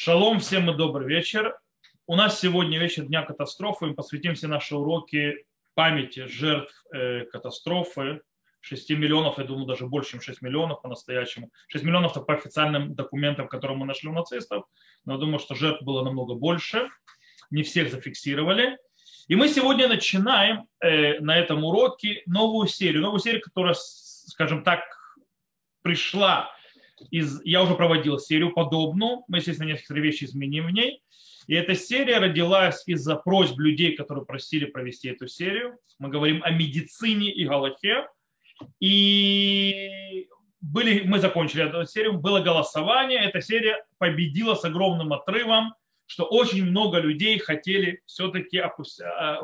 Шалом всем и добрый вечер. У нас сегодня вечер Дня катастрофы. Мы посвятим все наши уроки памяти жертв э, катастрофы. 6 миллионов, я думаю, даже больше, чем 6 миллионов по-настоящему. 6 миллионов это по официальным документам, которые мы нашли у нацистов. Но я думаю, что жертв было намного больше. Не всех зафиксировали. И мы сегодня начинаем э, на этом уроке новую серию. Новую серию, которая, скажем так, пришла из, я уже проводил серию подобную, мы, естественно, некоторые вещи изменим в ней. И эта серия родилась из-за просьб людей, которые просили провести эту серию. Мы говорим о медицине и галахе. И были, мы закончили эту серию, было голосование, эта серия победила с огромным отрывом, что очень много людей хотели все-таки а,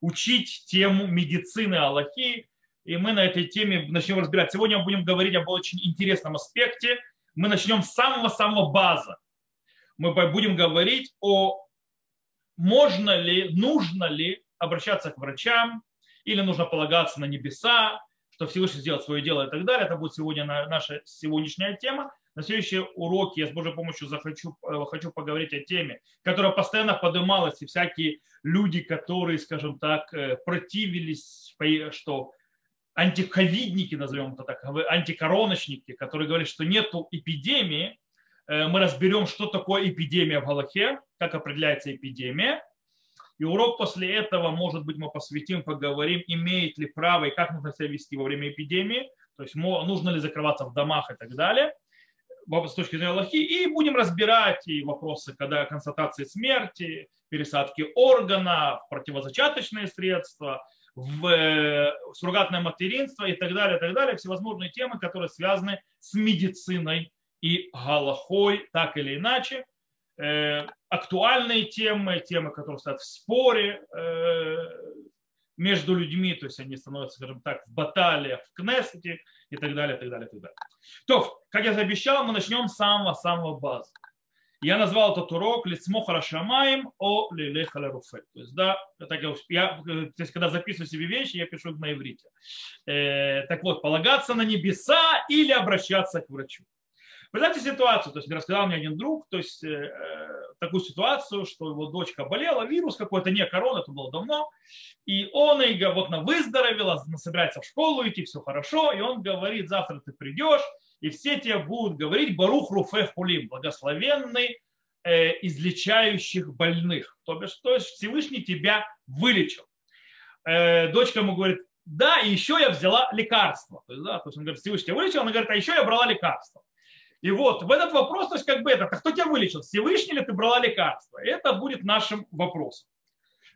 учить тему медицины Аллахи, и мы на этой теме начнем разбирать. Сегодня мы будем говорить об очень интересном аспекте. Мы начнем с самого-самого база. Мы будем говорить о можно ли, нужно ли обращаться к врачам, или нужно полагаться на небеса, что Всевышний сделает свое дело и так далее. Это будет сегодня наша сегодняшняя тема. На следующие уроки я с Божьей помощью захочу, э, хочу поговорить о теме, которая постоянно поднималась, и всякие люди, которые, скажем так, э, противились, что антиковидники, назовем это так, антикороночники, которые говорят, что нет эпидемии, э, мы разберем, что такое эпидемия в Галахе, как определяется эпидемия. И урок после этого, может быть, мы посвятим, поговорим, имеет ли право и как нужно себя вести во время эпидемии, то есть нужно ли закрываться в домах и так далее, с точки зрения Аллахи. И будем разбирать и вопросы, когда констатации смерти, пересадки органов, противозачаточные средства – в э, суррогатное материнство и так далее, и так далее, всевозможные темы, которые связаны с медициной и галахой, так или иначе. Э, актуальные темы, темы, которые стоят в споре э, между людьми, то есть они становятся, скажем так, в баталиях в Кнессете и так далее, и так далее, и так далее. То, как я обещал, мы начнем с самого-самого базы. Я назвал этот урок «Лицмо Рашамаем о лилеха леруфе». То есть, да, так я, я, то есть, когда записываю себе вещи, я пишу на иврите. Э, так вот, полагаться на небеса или обращаться к врачу. Представьте ситуацию, то есть мне рассказал мне один друг, то есть э, такую ситуацию, что его дочка болела, вирус какой-то, не корона, это было давно, и он и вот она выздоровела, собирается в школу идти, все хорошо, и он говорит, завтра ты придешь, и все тебе будут говорить Барух Руфе Хулим, благословенный э, излечающих больных. То бишь, то есть Всевышний тебя вылечил. Э, дочка ему говорит, да, и еще я взяла лекарство. То есть, да, то есть он говорит, Всевышний тебя вылечил, она говорит, а еще я брала лекарство. И вот в этот вопрос, то есть как бы это, а кто тебя вылечил, Всевышний ли ты брала лекарство? Это будет нашим вопросом.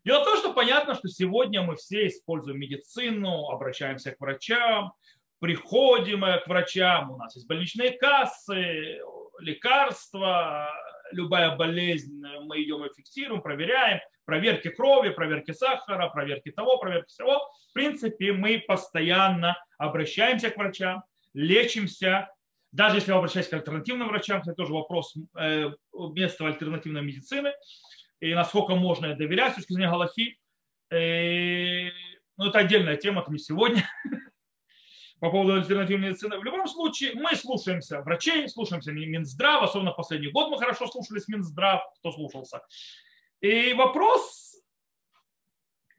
Дело в том, что понятно, что сегодня мы все используем медицину, обращаемся к врачам, приходим к врачам, у нас есть больничные кассы, лекарства, любая болезнь, мы идем и фиксируем, проверяем, проверки крови, проверки сахара, проверки того, проверки всего. В принципе, мы постоянно обращаемся к врачам, лечимся, даже если вы обращаетесь к альтернативным врачам, это тоже вопрос э, места альтернативной медицины, и насколько можно доверять с точки зрения Галахи. Э, ну, это отдельная тема, это не сегодня. по поводу альтернативной медицины. В любом случае, мы слушаемся врачей, слушаемся Минздрав, особенно в последний год мы хорошо слушались Минздрав, кто слушался. И вопрос,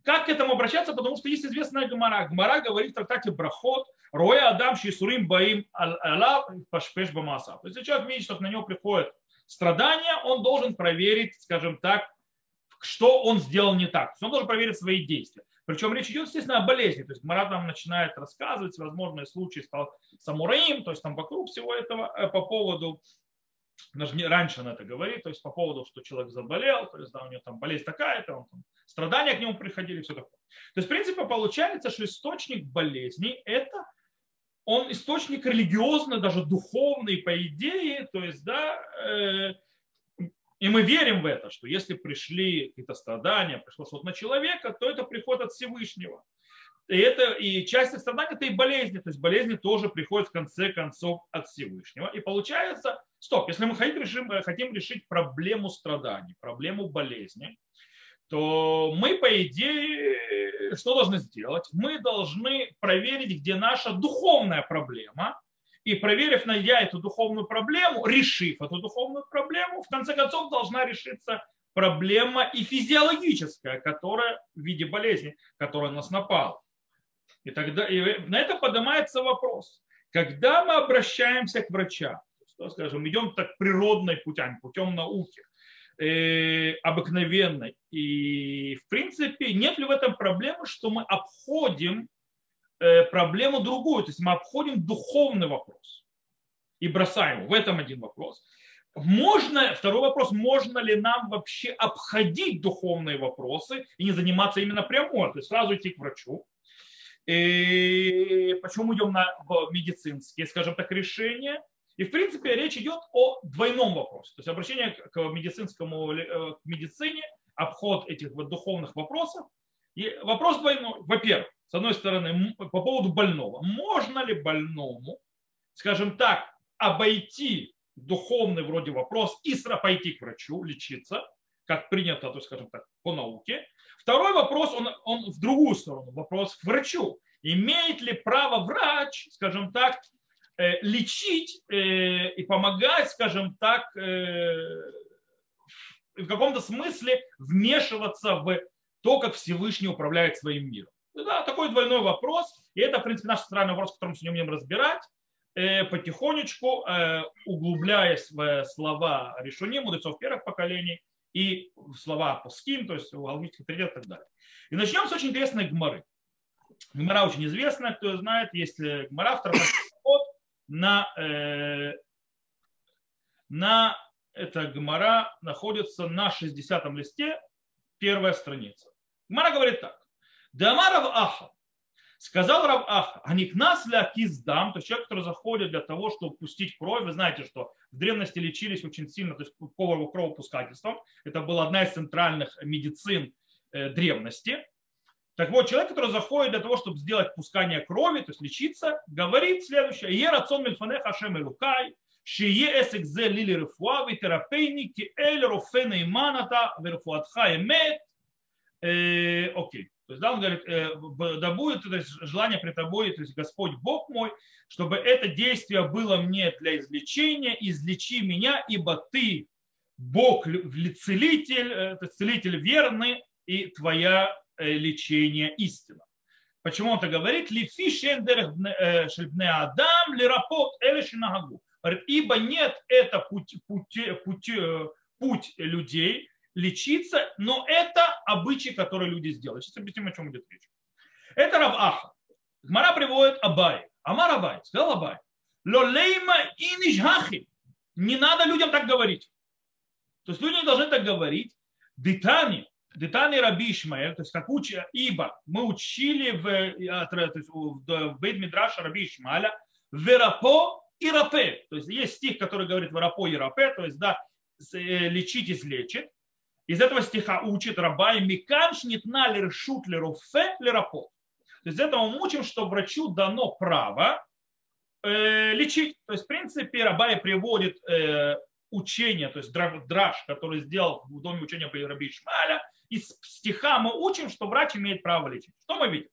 как к этому обращаться, потому что есть известная Гмара. Гмара говорит в трактате Брахот, Роя Адам Шисурим Баим Алла Пашпеш Бамаса. То есть, человек видит, что на него приходит страдания, он должен проверить, скажем так, что он сделал не так. Он должен проверить свои действия. Причем речь идет, естественно, о болезни. То есть Марат нам начинает рассказывать возможные случаи с самураем, то есть там вокруг всего этого э, по поводу, даже не, раньше он это говорит, то есть по поводу, что человек заболел, то есть да, у него там болезнь такая-то, там, страдания к нему приходили, все такое. То есть, в принципе, получается, что источник болезни – это он источник религиозный, даже духовный, по идее, то есть, да, э, и мы верим в это, что если пришли какие-то страдания, пришло что-то на человека, то это приход от Всевышнего. И, это, и часть страдания это и болезни. То есть болезни тоже приходят в конце концов от Всевышнего. И получается, стоп, если мы хотим, решим, хотим решить проблему страданий, проблему болезни, то мы, по идее, что должны сделать? Мы должны проверить, где наша духовная проблема, и проверив, найдя эту духовную проблему, решив эту духовную проблему, в конце концов должна решиться проблема и физиологическая, которая в виде болезни, которая нас напала. И тогда и на это поднимается вопрос. Когда мы обращаемся к врачам, то, скажем, идем так природной путями, путем науки, э, обыкновенной, и в принципе нет ли в этом проблемы, что мы обходим проблему другую, то есть мы обходим духовный вопрос и бросаем его. В этом один вопрос. Можно, второй вопрос, можно ли нам вообще обходить духовные вопросы и не заниматься именно прямо, то есть сразу идти к врачу, и почему мы идем на медицинские, скажем так, решения? И, в принципе, речь идет о двойном вопросе. То есть обращение к медицинскому, э, к медицине, обход этих вот духовных вопросов. И вопрос двойной. Во-первых, с одной стороны, по поводу больного. Можно ли больному, скажем так, обойти духовный вроде вопрос и пойти к врачу, лечиться, как принято, то, скажем так, по науке, Второй вопрос, он, он в другую сторону, вопрос к врачу. Имеет ли право врач, скажем так, э, лечить э, и помогать, скажем так, э, в каком-то смысле вмешиваться в то, как Всевышний управляет своим миром? Да, такой двойной вопрос. И это, в принципе, наш центральный вопрос, который мы сегодня будем разбирать потихонечку, углубляясь в слова решения мудрецов первых поколений и слова Пуским, то есть алгоритмических авторитетов и так далее. И начнем с очень интересной гморы. Гмора очень известная, кто знает, есть гмора, второй год на, э, на эта гмора находится на 60-м листе, первая страница. Гмара говорит так. Дамаров Аха, Сказал Рав Ах, а не к нас ли акиздам, то есть человек, который заходит для того, чтобы пустить кровь. Вы знаете, что в древности лечились очень сильно, то есть кровопускательством. Это была одна из центральных медицин э, древности. Так вот, человек, который заходит для того, чтобы сделать пускание крови, то есть лечиться, говорит следующее. Е рацон мильфанех ашем элукай, шие эсек зе лили рефуа, терапейники эль рофена иманата, верфуатха эмет. Э, окей. То есть, да, он говорит, э, да будет то есть, желание при тобой, то есть Господь Бог мой, чтобы это действие было мне для излечения, излечи меня, ибо ты Бог целитель, это целитель верный, и твоя э, лечение истина. Почему он это говорит? Лифи э, адам лирапот. Говорит, ибо нет это путь, путь, путь, путь людей, лечиться, но это обычай, который люди сделали. Сейчас объясним, о чем идет речь. Это Рав Аха. Гмара приводит Абай. Амар Абай, сказал Абай. Лолейма инишхахи. Не надо людям так говорить. То есть люди не должны так говорить. Детани, детани Раби Ишмаэль, то есть как учи, ибо мы учили в, то есть в Бейт Мидраша Раби Ишмаэля, верапо и рапе. То есть есть стих, который говорит верапо и рапе, то есть да, э, лечить излечит. Из этого стиха учит Рабай Микан шнитна лершут леруфе лерапот. То есть из этого мы учим, что врачу дано право э, лечить. То есть, в принципе, Рабай приводит э, учение, то есть драж, который сделал в доме учения Раби Ишмаля. Из стиха мы учим, что врач имеет право лечить. Что мы видим?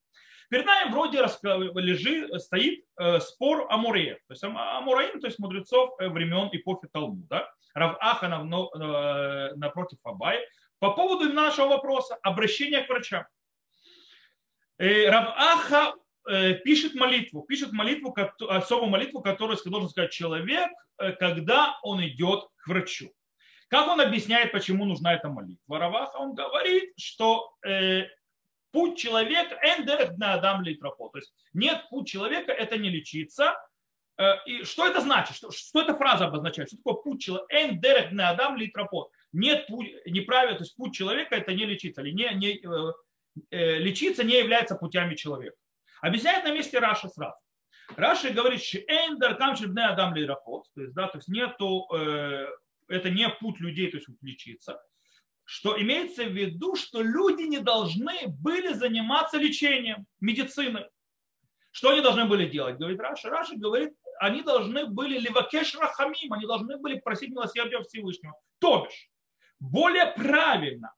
Перед нами вроде лежит, стоит э, спор Амуреев, то есть Амураим, то есть мудрецов э, времен эпохи Талмуда. Рав Аханов э, напротив Абай, по поводу нашего вопроса обращения к врачам. Э, Рав Аха э, пишет молитву, пишет молитву, особую молитву, которую должен сказать человек, когда он идет к врачу. Как он объясняет, почему нужна эта молитва? Раваха, он говорит, что путь человека эндерх на адам литропо. То есть нет путь человека, это не лечиться, Э, и что это значит? Что, что эта фраза обозначает? Что такое путь человека? Эн не адам литропот. Нет путь, неправильно, то есть путь человека это не лечиться. Или не, не, э, э, лечиться не является путями человека. Объясняет на месте Раши сразу. Раши говорит, что אין דרכם בני אדם להתרפאות. То есть, да, то есть нету, э, это не путь людей, то есть лечиться. Что имеется в виду, что люди не должны были заниматься лечением, медициной. Что они должны были делать? Говорит Раши. Раши говорит, они должны были לבקש רחמים, они должны были просить милосердия Всевышнего. То бишь, более правильно,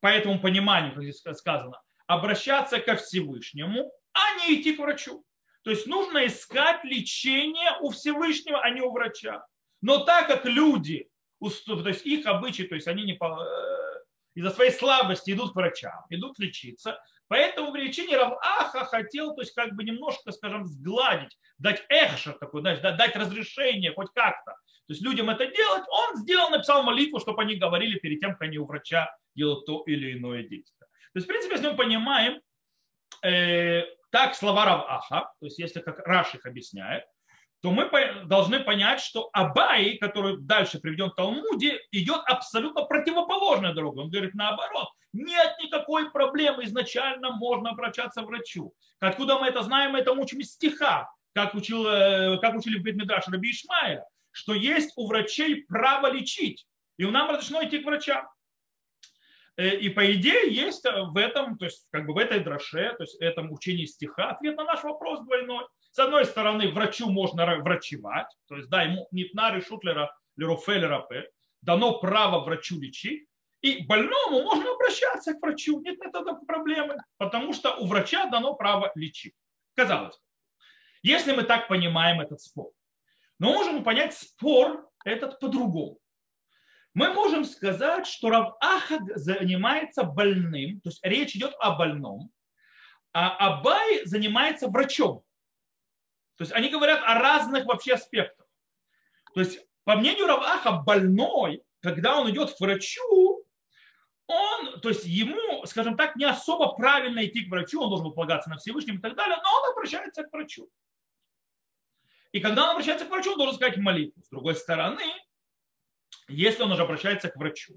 по этому пониманию, как здесь сказано, обращаться ко Всевышнему, а не идти к врачу. То есть нужно искать лечение у Всевышнего, а не у врача. Но так как люди, то есть их обычаи, то есть они не э, из-за своей слабости идут к врачам, идут лечиться, Поэтому в лечении Раваха хотел, то есть как бы немножко, скажем, сгладить, дать эхшер такой, знаешь, дать разрешение хоть как-то. То есть людям это делать, он сделал, написал молитву, чтобы они говорили перед тем, как они у врача делают то или иное действие. То есть, в принципе, если мы понимаем, э, так слова Раваха, то есть если как Раш их объясняет, то мы должны понять, что Абай, который дальше приведен в Талмуде, идет абсолютно противоположной дорогой. Он говорит наоборот, нет никакой проблемы, изначально можно обращаться к врачу. Откуда мы это знаем, мы это учим из стиха, как, учил, э, как учили в Бетмидраш Раби Ишмаэля, что есть у врачей право лечить, и нам разрешено идти к врачам. Э, и по идее есть в этом, то есть как бы в этой драше, то есть в этом учении стиха ответ на наш вопрос двойной. С одной стороны, врачу можно врачевать, то есть да, ему нитна решутлера лерофелера дано право врачу лечить, и больному можно обращаться к врачу, нет этого проблемы, потому что у врача дано право лечить. Казалось бы, если мы так понимаем этот спор, но можем понять спор этот по-другому. Мы можем сказать, что Раваха занимается больным, то есть речь идет о больном, а Абай занимается врачом. То есть они говорят о разных вообще аспектах. То есть, по мнению Раваха, больной, когда он идет к врачу, он, то есть ему, скажем так, не особо правильно идти к врачу, он должен был полагаться на Всевышнем и так далее, но он обращается к врачу. И когда он обращается к врачу, он должен сказать молитву. С другой стороны, если он уже обращается к врачу,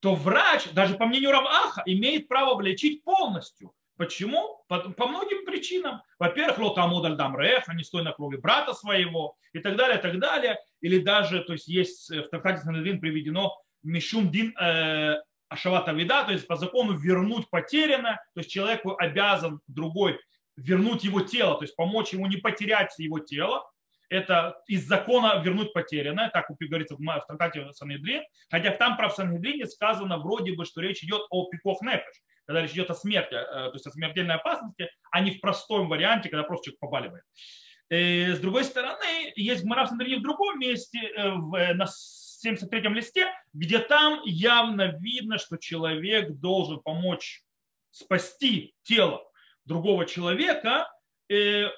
то врач, даже по мнению Раваха, имеет право лечить полностью. Почему? По, по многим причинам. Во-первых, лотамуд альдам рех, не стой на крови брата своего и так далее, и так далее. Или даже, то есть есть в трактате Санедрин приведено мишум дин э, ашавата вида, то есть по закону вернуть потерянное, то есть человеку обязан другой вернуть его тело, то есть помочь ему не потерять его тело, это из закона вернуть потерянное, так говорится в трактате Санедрин, хотя там про Санедрине сказано вроде бы, что речь идет о пикох нефеш, когда речь идет о смерти, э, то есть о смертельной опасности, а не в простом варианте, когда просто человек побаливает. И, э, с другой стороны, есть Гмара в в другом месте, э, в, на 73-м листе, где там явно видно, что человек должен помочь спасти тело другого человека,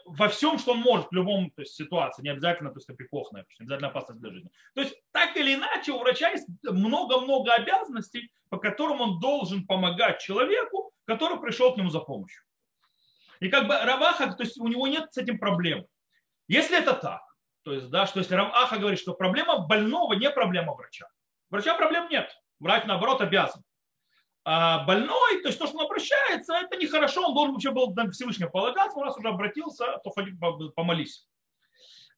во всем, что он может в любом то есть, ситуации, не обязательно то есть, опекохная, не обязательно опасность для жизни. То есть так или иначе у врача есть много-много обязанностей, по которым он должен помогать человеку, который пришел к нему за помощью. И как бы Раваха, то есть у него нет с этим проблем. Если это так, то есть, да, что если Раваха говорит, что проблема больного не проблема врача. Врача проблем нет. Врач, наоборот, обязан. А больной, то есть то, что он обращается, это нехорошо, он должен вообще был на Всевышнего полагаться, он раз уже обратился, то ходи помолись.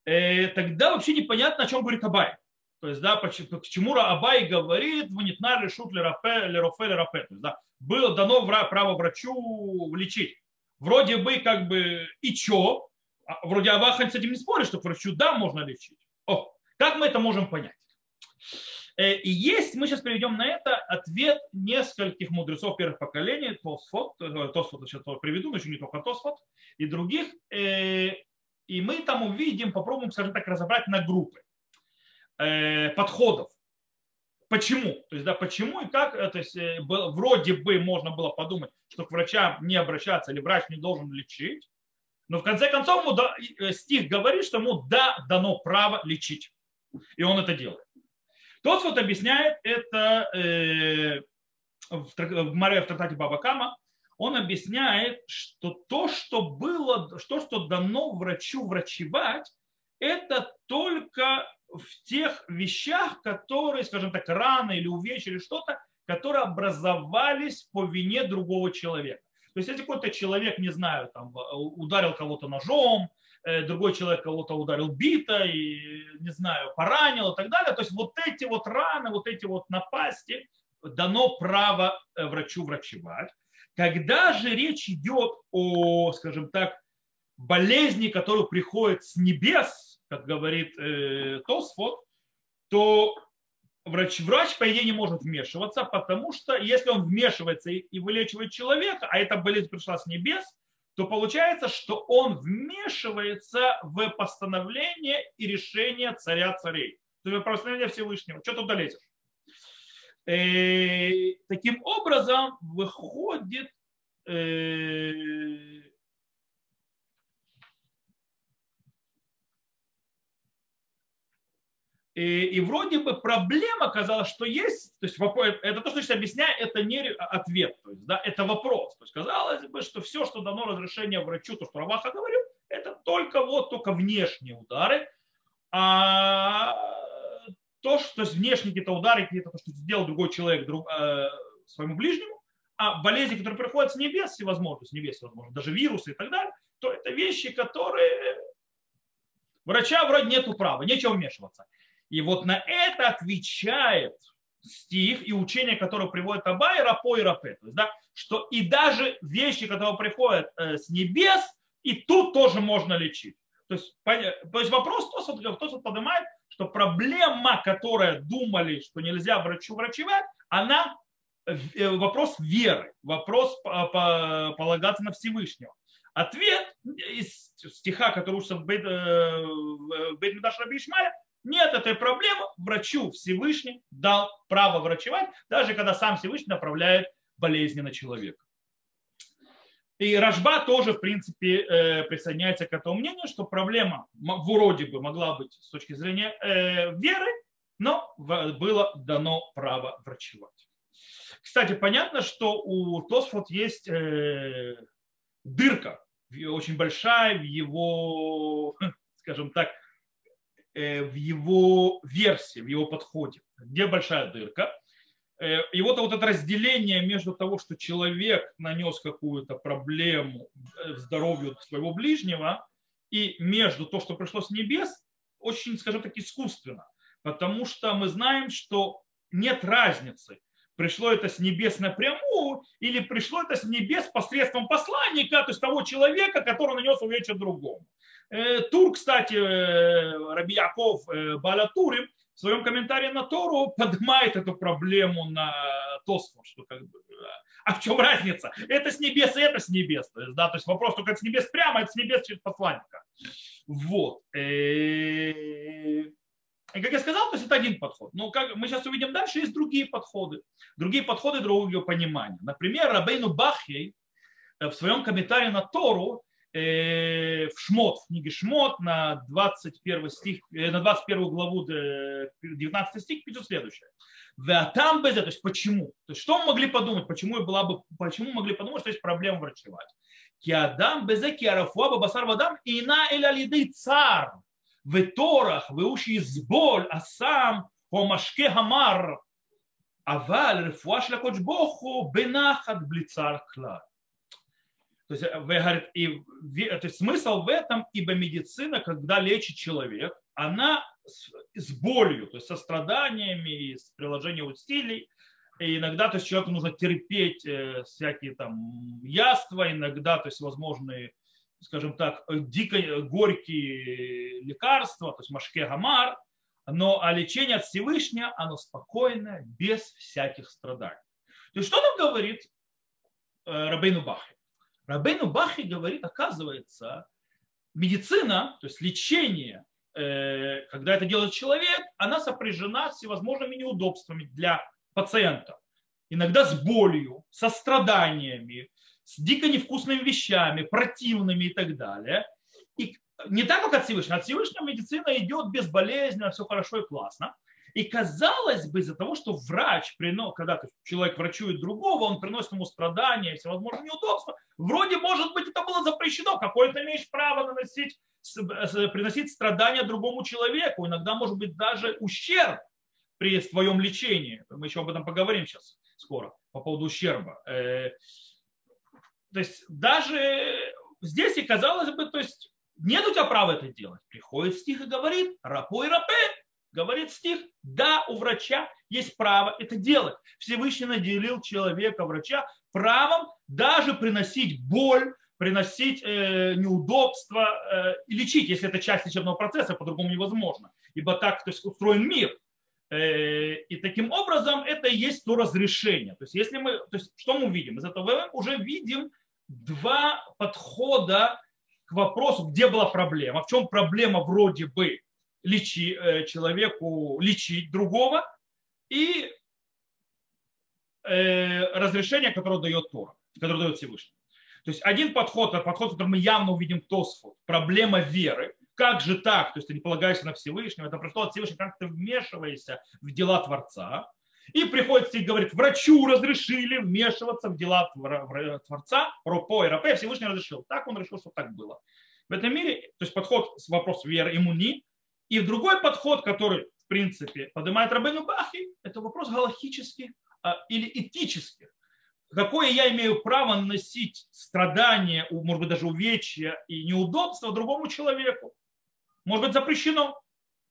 Э, тогда вообще непонятно, о чем говорит Абай. То есть, да, почему Абай говорит, в нитна решут лерофе, лерофе, лерофе. То есть, да, было дано право врачу лечить. Вроде бы, как бы, и чё? А вроде Абахан с этим не спорит, что врачу да, можно лечить. О, как мы это можем понять? Э, и есть, мы сейчас приведем на это ответ нескольких мудрецов первых поколений, Тосфот, э, Тосфот сейчас приведу, но еще не только Тосфот, и других. Э, и мы там увидим, попробуем, скажем так, разобрать на группы подходов. Почему? То есть, да, почему и как, то есть, вроде бы можно было подумать, что к врачам не обращаться или врач не должен лечить, но в конце концов ему да, стих говорит, что ему да, дано право лечить. И он это делает. Тот вот объясняет это э, в, Маре в трактате Бабакама, он объясняет, что то, что было, то, что дано врачу врачевать, это только в тех вещах, которые, скажем так, рано или увечья или что-то, которые образовались по вине другого человека. То есть, если какой-то человек, не знаю, там, ударил кого-то ножом, Э, другой человек кого-то ударил бита, и, не знаю, поранил и так далее. То есть вот эти вот раны, вот эти вот напасти дано право э, врачу врачевать. Когда же речь идет о, скажем так, болезни, которая приходит с небес, как говорит э, Тосфот, то врач, врач, по идее, не может вмешиваться, потому что если он вмешивается и, и вылечивает человека, а эта болезнь пришла с небес, то получается, что он вмешивается в постановление и решение царя царей. То есть постановление Всевышнего. Что тут долезешь? Э, таким образом, выходит э, И, и вроде бы проблема оказалась, что есть, то есть это то, что я объясняю, это не ответ, то есть, да, это вопрос. То есть казалось бы, что все, что дано разрешение врачу, то, что Раваха говорил, это только вот только внешние удары, а то, что есть внешние какие-то удары, какие-то то, что сделал другой человек друг, э, своему ближнему, а болезни, которые приходят с небес, всевозможно, с небес, возможно, даже вирусы и так далее, то это вещи, которые врача вроде нету права, нечего вмешиваться. И вот на это отвечает стих и учение, которое приводит Абай, Рапо и Рапе. То есть, да, что и даже вещи, которые приходят э, с небес, и тут тоже можно лечить. То есть, то есть вопрос, кто, кто поднимает, что проблема, которая думали, что нельзя врачу врачевать, она э, вопрос веры, вопрос полагаться на Всевышнего. Ответ из стиха, который учится в Бейт Медаш Раби Ишмаля, нет этой проблемы, врачу Всевышний дал право врачевать, даже когда сам Всевышний направляет болезни на человека. И Рожба тоже, в принципе, э, присоединяется к этому мнению, что проблема вроде бы могла быть с точки зрения э, веры, но было дано право врачевать. Кстати, понятно, что у Тосфот есть э, дырка, очень большая в его, скажем так, в его версии, в его подходе, где большая дырка. Э, и вот, вот это разделение между того, что человек нанес какую-то проблему э, здоровью своего ближнего, и между то, что пришло с небес, очень, скажем так, искусственно. Потому что мы знаем, что нет разницы, пришло это с небес напрямую или пришло это с небес посредством посланника, то есть того человека, который нанес увечья другому. Э, Тур, кстати, э, Раби Яков э, Балатурим в своем комментарии на Тору поднимает эту проблему на Тосфу, что как бы, а в чем разница? Это с небес и это с небес. То есть, да, то есть вопрос только с небес прямо, это с небес через посланника. Вот. И как я сказал, то есть это один подход. Но как мы сейчас увидим дальше, есть другие подходы. Другие подходы, другого понимания. Например, Рабейну Бахей в своем комментарии на Тору Э, в Шмот, в книге Шмот на 21 стих, э, на 21 главу 19 э, стих пишет следующее. Там без то есть почему? То есть что могли подумать, почему, была бы, почему могли подумать, что есть проблема врачевать? Киадам безе киарафуа басар вадам ина эля лиды цар в Торах, в Изболь, а сам Машке Хамар, Аваль, Рефуаш Лакочбоху, Бенахат Блицар Клар. То есть, вы говорите, и, то есть смысл в этом, ибо медицина, когда лечит человек, она с, с болью, то есть со страданиями, с приложением усилий. И иногда то есть, человеку нужно терпеть э, всякие там яства, иногда то есть возможные скажем так, дико горькие лекарства, то есть машке гамар, но а лечение от Всевышнего, оно спокойное, без всяких страданий. То есть что нам говорит э, Рабейну Бахи? Рабейну Бахи говорит, оказывается, медицина, то есть лечение, э, когда это делает человек, она сопряжена с всевозможными неудобствами для пациента. Иногда с болью, со страданиями, с дико невкусными вещами, противными и так далее. И не так, как от Всевышнего. От Всевышнего медицина идет безболезненно, все хорошо и классно. И казалось бы, из-за того, что врач, когда человек врачует другого, он приносит ему страдания, всевозможные неудобства, вроде, может быть, это было запрещено. Какое то имеешь право наносить, приносить страдания другому человеку, иногда, может быть, даже ущерб при твоем лечении. Мы еще об этом поговорим сейчас скоро по поводу ущерба. То есть даже здесь и казалось бы, то есть нет у тебя права это делать. Приходит стих и говорит, рапой рапе, Говорит стих, да, у врача есть право это делать. Всевышний наделил человека, врача, правом даже приносить боль, приносить э, неудобства э, и лечить, если это часть лечебного процесса, по-другому невозможно. Ибо так то есть, устроен мир. Э, и таким образом это и есть то разрешение. То есть, если мы, то есть, что мы видим? Из этого мы уже видим два подхода к вопросу, где была проблема, в чем проблема вроде бы лечи, э, человеку лечить другого и э, разрешение, которое дает Тора, которое дает Всевышний. То есть один подход, подход, который мы явно увидим в Тосфот, проблема веры. Как же так? То есть ты не полагаешься на Всевышнего, это пришло от Всевышнего, как ты вмешиваешься в дела Творца. И приходит и говорит, врачу разрешили вмешиваться в дела Творца, Ропо и Рапе, Всевышний разрешил. Так он решил, что так было. В этом мире, то есть подход с вопросом веры иммуни, и другой подход, который, в принципе, поднимает Рабену Бахи, это вопрос галактический а, или этический. Какое я имею право наносить страдания, может быть, даже увечья и неудобства другому человеку? Может быть, запрещено,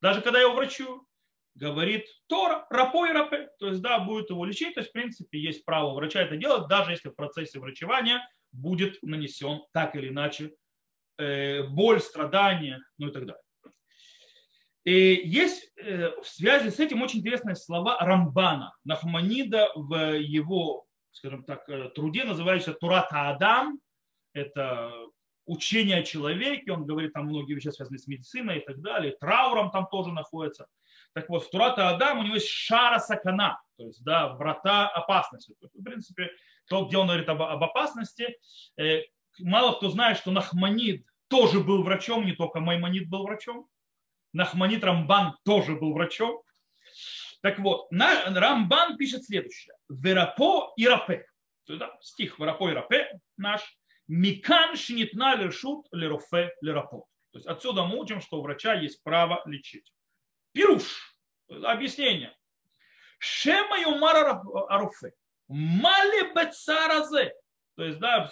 даже когда я его врачую говорит Тора, рапо и рапе. То есть, да, будет его лечить. То есть, в принципе, есть право врача это делать, даже если в процессе врачевания будет нанесен так или иначе э, боль, страдания, ну и так далее. И есть э, в связи с этим очень интересные слова Рамбана, Нахманида в его, скажем так, э, труде, называющийся Турата Адам. Это учение о человеке, он говорит там многие вещи, связанные с медициной и так далее, трауром там тоже находится. Так вот, в Турата Адам у него есть шара сакана, то есть, да, врата опасности. То есть, в принципе, то, где он говорит об, об опасности, э, мало кто знает, что Нахманид тоже был врачом, не только Маймонид был врачом. Нахманид Рамбан тоже был врачом. Так вот, на, Рамбан пишет следующее. Верапо и рапе. То есть, да, стих Верапо и рапе наш. Микан шинитна лешут лерофе лерапо. То есть отсюда мы учим, что у врача есть право лечить. Пируш. Объяснение. Шема юмара аруфе. Мали бецаразе. То есть, да,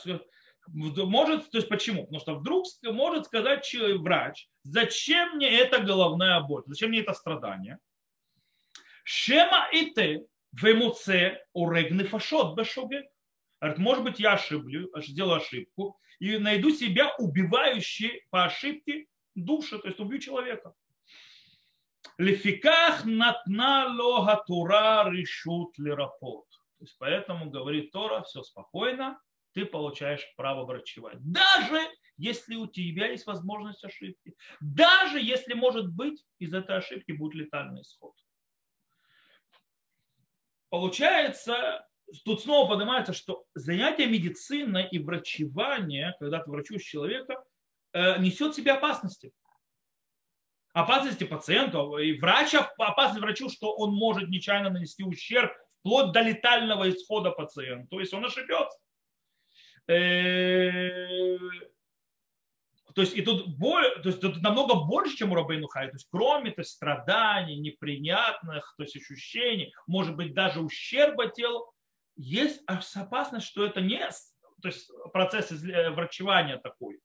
может, то есть почему? Потому что вдруг может сказать врач, зачем мне эта головная боль, зачем мне это страдание? Шема и ты в эмуце урегны фашот бешоге. Говорит, может быть, я ошиблю, сделаю ошибку и найду себя убивающий по ошибке души, то есть убью человека. Лефиках натна лога тура решут лирапот. То есть поэтому говорит Тора, все спокойно, ты получаешь право врачевать. Даже если у тебя есть возможность ошибки. Даже если, может быть, из этой ошибки будет летальный исход. Получается, тут снова поднимается, что занятие медициной и врачевание, когда ты врачуешь человека, э, несет в себе опасности опасности пациенту, и врач опасный врачу, что он может нечаянно нанести ущерб вплоть до летального исхода пациента. То есть он ошибется. Э, то есть и тут, то есть тут намного больше, чем у Рабейну Хай. То есть кроме то есть, страданий, неприятных то есть, ощущений, может быть даже ущерба телу, есть опасность, что это не то есть процесс врачевания такой,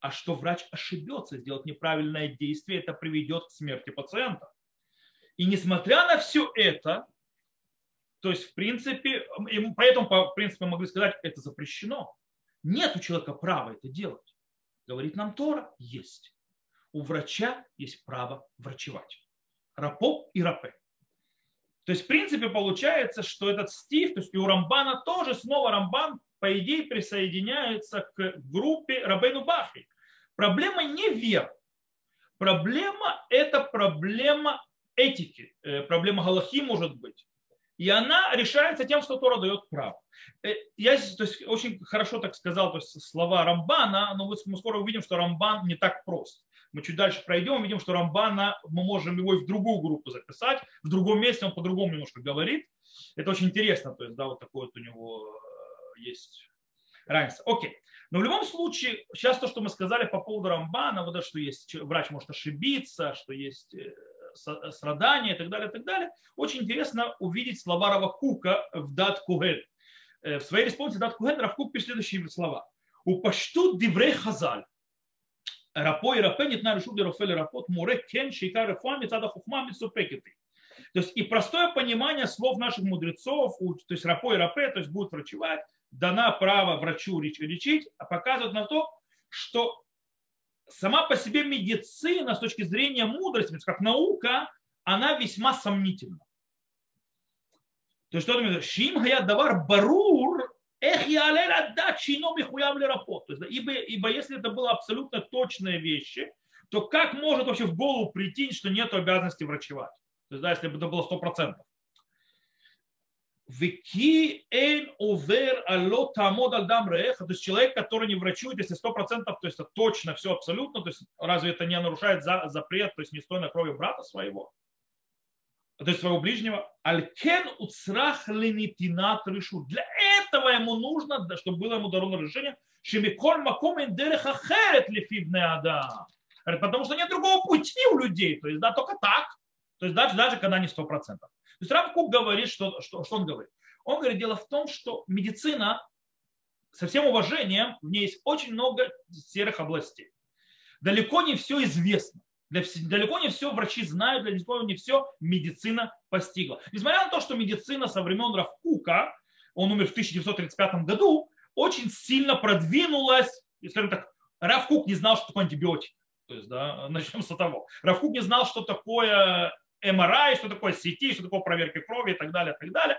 а что врач ошибется, сделать неправильное действие, это приведет к смерти пациента. И несмотря на все это, то есть, в принципе, поэтому, в принципе, могли сказать, это запрещено. Нет у человека права это делать. Говорит нам Тора, есть. У врача есть право врачевать. Рапо и рапе. То есть, в принципе, получается, что этот стих, то есть и у Рамбана тоже снова Рамбан, по идее, присоединяется к группе Рабейну Бахи. Проблема не вера. Проблема – это проблема этики, э, проблема галахи может быть. И она решается тем, что Тора дает право. Э, я то есть, очень хорошо так сказал то есть, слова Рамбана, но мы скоро увидим, что Рамбан не так прост. Мы чуть дальше пройдем, видим, что Рамбана, мы можем его и в другую группу записать, в другом месте он по-другому немножко говорит. Это очень интересно, то есть, да, вот такое вот у него э, есть разница. Окей. Но в любом случае, сейчас то, что мы сказали по поводу Рамбана, вот это, что есть врач может ошибиться, что есть э, страдания и так далее, и так далее, очень интересно увидеть слова Рава в Дат Кугель. Э, в своей респонсе Дат Кугель Рав Кук пишет следующие слова. У пашту диврей хазаль. Рапо и рапе нет на решут рофели рапот муре кен шейка рефуа цада хухма мицупекеты. То есть и простое понимание слов наших мудрецов, то есть рапо и рапе, то есть будет врачевать, дана право врачу лечить, а показывает на то, что сама по себе медицина с точки зрения мудрости, как наука, она весьма сомнительна. То есть что это Шим давар барур Эх, я отдать чином ихуям лерапот. Ибо, ибо если это было абсолютно точные вещи, то как может вообще в голову прийти, что нет обязанности врачевать? То есть, да, если бы это было сто процентов. Вики эн овер алло тамод альдам То есть человек, который не врачует, если сто процентов, то есть это точно все абсолютно, то есть разве это не нарушает запрет, то есть не стой на крови брата своего? То есть своего ближнего, алькен уцрах ленитинат решу. Для этого ему нужно, чтобы было ему дано разрешение, шемиколь маком индереха херет лифибне адам. Потому что нет другого пути у людей. То есть, да, только так. То есть даже, даже когда не сто процентов. То есть Рав Кук говорит, что, что, что он говорит? Он говорит, дело в том, что медицина, со всем уважением, в ней есть очень много серых областей. Далеко не все известно. Далеко не все врачи знают, далеко не все медицина постигла. Несмотря на то, что медицина со времен Равкука, он умер в 1935 году, очень сильно продвинулась, скажем так, Равкук не знал, что такое антибиотик. То есть, да, начнем с того. Равкук не знал, что такое МРА, что такое CT, что такое проверка крови и так далее, и так далее.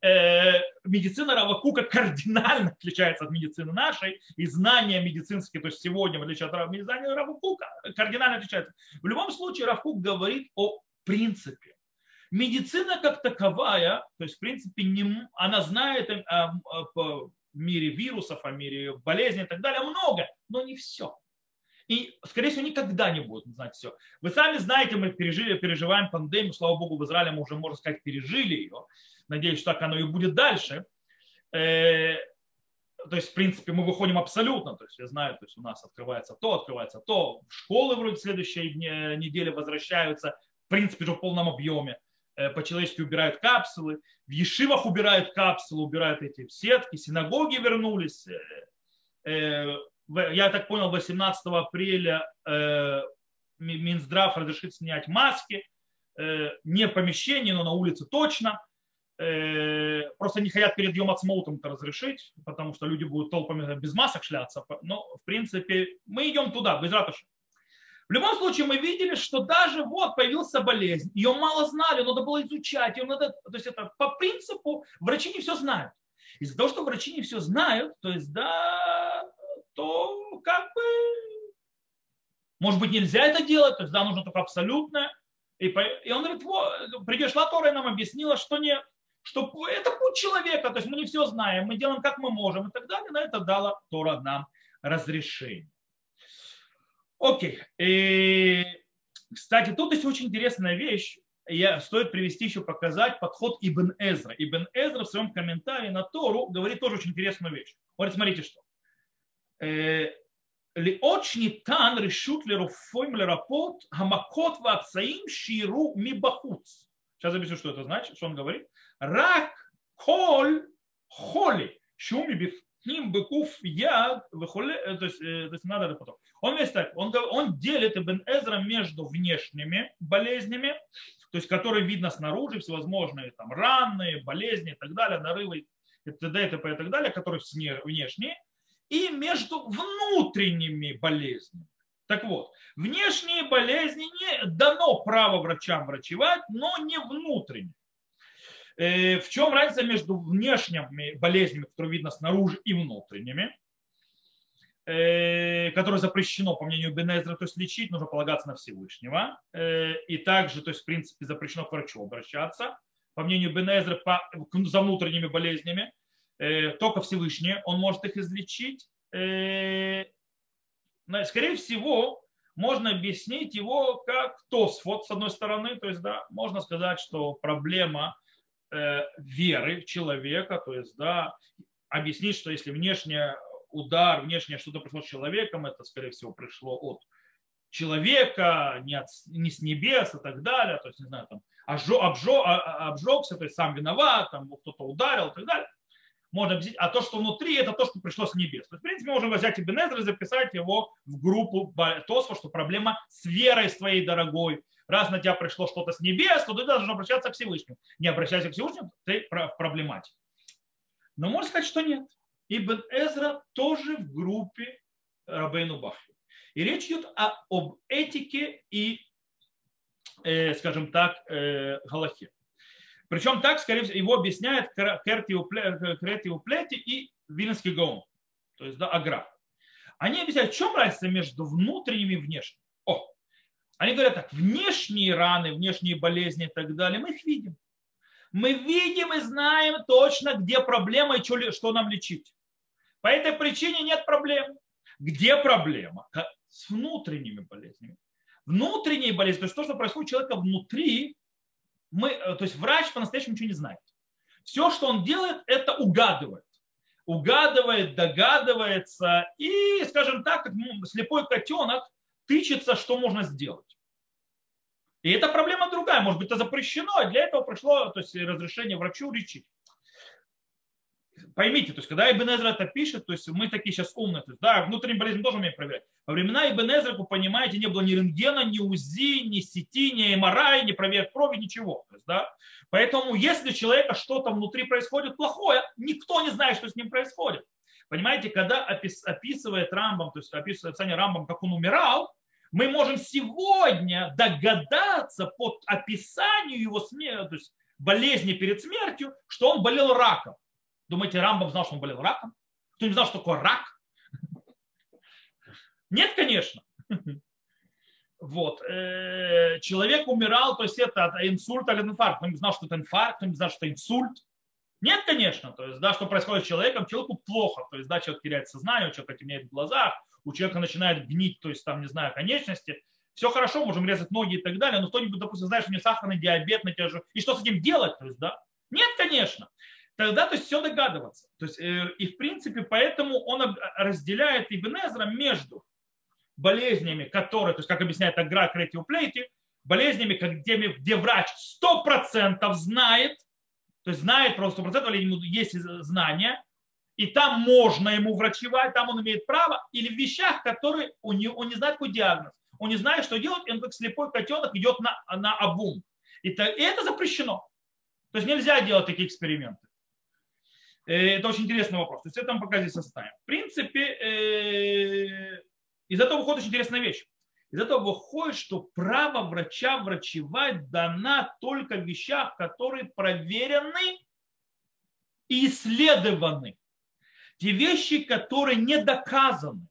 Э, медицина Равакука кардинально отличается от медицины нашей, и знания медицинские, то есть сегодня, в отличие от знания Равакука, кардинально отличаются. В любом случае Равкук говорит о принципе. Медицина как таковая, то есть в принципе не, она знает о, о, о мире вирусов, о мире болезней и так далее много, но не все. И, скорее всего, никогда не будут знать все. Вы сами знаете, мы пережили, переживаем пандемию, слава богу, в Израиле мы уже, можно сказать, пережили ее. Надеюсь, что так оно и будет дальше. Э, то есть, в принципе, мы выходим абсолютно. То есть, я знаю, то есть у нас открывается то, открывается то. Школы вроде в следующей неделе возвращаются, в принципе, уже в полном объеме. Э, по-человечески убирают капсулы. В Ешивах убирают капсулы, убирают эти сетки. Синагоги вернулись. Э, я так понял, 18 апреля Минздрав разрешит снять маски. Не в помещении, но на улице точно. Э, просто не хотят перед Йом Ацмоутом это разрешить, потому что люди будут толпами без масок шляться. Но, в принципе, мы идем туда, без ратуши. В любом случае, мы видели, что даже вот появился болезнь, ее мало знали, надо было изучать, ее надо, то есть это по принципу врачи не все знают. Из-за того, что врачи не все знают, то есть да, то как бы, может быть, нельзя это делать, то есть да, нужно только абсолютное. И, и он говорит, вот, придешь Тора нам объяснила, что нет что это путь человека, то есть мы не все знаем, мы делаем как мы можем и так далее, на это дала Тора нам разрешение. Окей. И, кстати, тут есть очень интересная вещь, я, стоит привести еще показать подход Ибн Эзра. Ибн Эзра в своем комментарии на Тору говорит тоже очень интересную вещь. говорит, смотрите что. לעוד שניתן רשות לרופאים לרפות המכות והפצעים שיראו מבחוץ. Сейчас объясню, что это значит, что он говорит. Рак, коль, холи, шуми бифним быкув яд, э, то есть, э, то есть надо потом. Он весь так, он, он делит Ибн Эзра между внешними болезнями, то есть которые видно снаружи, всевозможные там раны, болезни и так далее, нарывы и т.д. и т.п. и так далее, которые внешние, и между внутренними болезнями. Так вот, внешние болезни не дано право врачам врачевать, но не внутренние. Э, в чем разница между внешними болезнями, которые видно снаружи, и внутренними, э, которые запрещено, по мнению Бенезра, то есть лечить нужно полагаться на Всевышнего. Э, и также, то есть, в принципе, запрещено к врачу обращаться. По мнению Бенезра, по, за внутренними болезнями, только Всевышний, он может их излечить. Скорее всего, можно объяснить его как тосфот, с одной стороны, то есть, да, можно сказать, что проблема Э, веры человека, то есть, да, объяснить, что если внешний удар, внешнее что-то пришло с человеком, это, скорее всего, пришло от человека, не, от, не с небес и так далее, то есть, не знаю, там, обжег, а, а, обжегся, то есть сам виноват, там кто-то ударил и так далее. Можно объяснить, а то, что внутри, это то, что пришло с небес. То есть, в принципе, можно взять Ибн и записать его в группу Тосфа, что проблема с верой с твоей дорогой, раз на тебя пришло что-то с небес, то ты должен обращаться к Всевышнему. Не обращайся к Всевышнему, ты в проблемате. Но можно сказать, что нет. Ибн Эзра тоже в группе Рабейну Бахи. И речь идет о, об этике и, э, скажем так, э, Галахе. Причем так, скорее всего, его объясняет Кертиу Плети и Вильнинский Гаон, то есть да, Агра. Они объясняют, в чем разница между внутренними и внешними. О, они говорят так, внешние раны, внешние болезни и так далее, мы их видим. Мы видим и знаем точно, где проблема и что, что нам лечить. По этой причине нет проблем. Где проблема? С внутренними болезнями. Внутренние болезни, то есть то, что происходит у человека внутри, мы, э, то есть врач по-настоящему ничего не знает. Все, что он делает, это угадывает. Угадывает, догадывается и, скажем так, как слепой котенок тычется, что можно сделать. И эта проблема другая, может быть, это запрещено, а для этого пришло то есть, разрешение врачу лечить поймите, то есть когда Ибн Эзра это пишет, то есть мы такие сейчас умные, то есть, да, внутренний болезнь тоже умеем проверять. Во времена Ибн Эзра, вы понимаете, не было ни рентгена, ни УЗИ, ни сети, ни МРА, ни проверок крови, ничего. То есть, да? Поэтому если у человека что-то внутри происходит плохое, никто не знает, что с ним происходит. Понимаете, когда описывает Рамбам, то есть описывает Саня Рамбам, как он умирал, мы можем сегодня догадаться под описанию его смерти, то есть болезни перед смертью, что он болел раком. Думаете, Рамбам знал, что он болел раком? Кто не знал, что такое рак? Нет, конечно. Вот. Э, человек умирал, то есть это от инсульта или инфаркта. Кто не знал, что это инфаркт, кто не знал, что это инсульт. Нет, конечно. То есть, да, что происходит с человеком, человеку плохо. То есть, да, человек теряет сознание, у человека темнеет в глазах, у человека начинает гнить, то есть, там, не знаю, конечности. Все хорошо, можем резать ноги и так далее, но кто-нибудь, допустим, знаешь, у меня сахарный диабет на тебя же. И что с этим делать? То есть, да? Нет, конечно тогда то есть все догадываться. То есть, э, и в принципе поэтому он разделяет Ибн между болезнями, которые, то есть как объясняет Агра Кретиу Плейти, болезнями, где, где врач 100% знает, то есть знает просто 100%, или ему есть знания, и там можно ему врачевать, там он имеет право, или в вещах, которые у него, он не знает, какой диагноз. Он не знает, что делать, и он как слепой котенок идет на, на обум. И, то, и это запрещено. То есть нельзя делать такие эксперименты. Э, это очень интересный вопрос. То есть это мы пока здесь оставим. В принципе, э, из этого выходит очень интересная вещь. Из этого выходит, что право врача врачевать дана только в вещах, которые проверены и исследованы. Те вещи, которые не доказаны,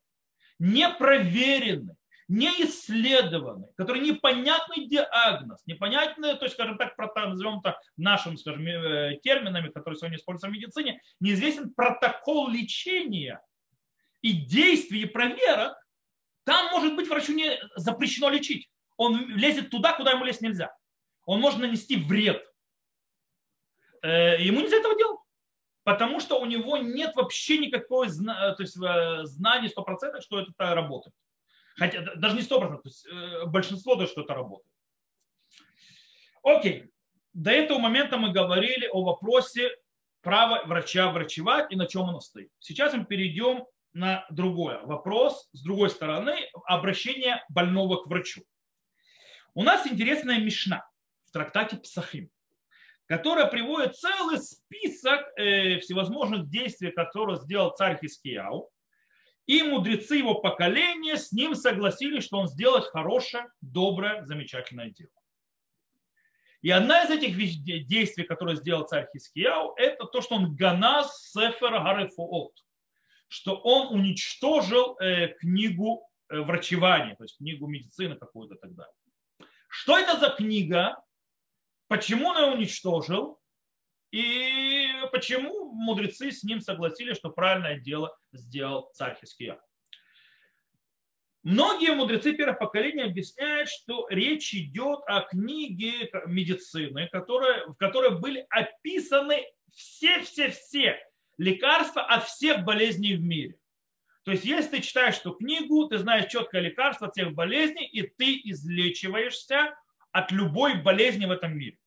не проверены, не исследованы, которые непонятный диагноз, непонятный, то есть, скажем так, назовем это нашими скажем, э, терминами, которые сегодня используются в медицине, неизвестен протокол лечения и действий и проверок, там, может быть, врачу не запрещено лечить. Он лезет туда, куда ему лезть нельзя. Он может нанести вред. Э, ему нельзя этого делать. Потому что у него нет вообще никакой то есть, э, знания 100%, что это работает. Хотя даже не 100%, то есть э, большинство даже что-то работает. Окей. До этого момента мы говорили о вопросе права врача врачевать и на чем оно стоит. Сейчас мы перейдем на другое. Вопрос с другой стороны обращение больного к врачу. У нас интересная мишна в трактате Псахим, которая приводит целый список э, всевозможных действий, которые сделал царь Хискияу, и мудрецы его поколения с ним согласились, что он сделает хорошее, доброе, замечательное дело. И одна из этих действий, которые сделал царь Хискияу, это то, что он ганас сефер гарефуот, что он уничтожил э, книгу э, врачевания, то есть книгу медицины какую-то и так далее. Что это за книга? Почему он ее уничтожил? И почему мудрецы с ним согласились, что правильное дело сделал царь Хиския? Многие мудрецы первого поколения объясняют, что речь идет о книге медицины, которые, в которой были описаны все-все-все лекарства от всех болезней в мире. То есть, если ты читаешь эту книгу, ты знаешь четкое лекарство от всех болезней, и ты излечиваешься от любой болезни в этом мире.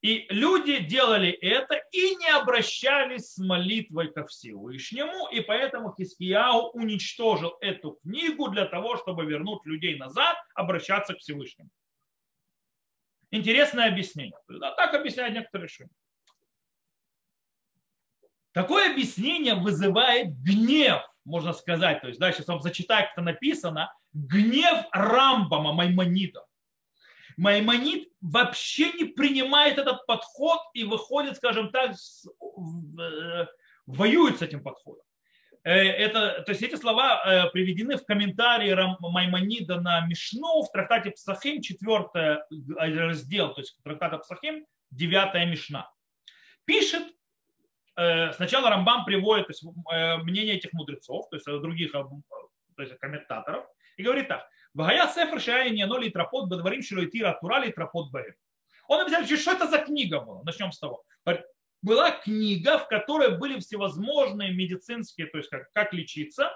И люди делали это и не обращались с молитвой ко Всевышнему, и поэтому Хискияу уничтожил эту книгу для того, чтобы вернуть людей назад, обращаться к Всевышнему. Интересное объяснение. Да, так объясняют некоторые решения. Такое объяснение вызывает гнев, можно сказать. То есть, да, сейчас вам зачитаю, как это написано. Гнев Рамбама Маймонида. Маймонид вообще не принимает этот подход и выходит, скажем так, э, воюют с этим подходом. Э, это, то есть эти слова э, приведены в комментарии Маймонида на Мишну в трактате Псахим, 4 раздел, то есть трактата Псахим, 9 Мишна. Пишет, сначала Рамбам приводит то есть, мнение этих мудрецов, то есть других то есть, комментаторов, и говорит так. Вагая сефер шая не оно литрапот бадварим шило и тира тура литрапот бэм. Он объясняет, что это за книга была. Начнем с того. Была книга, в которой были всевозможные медицинские, то есть как, как лечиться,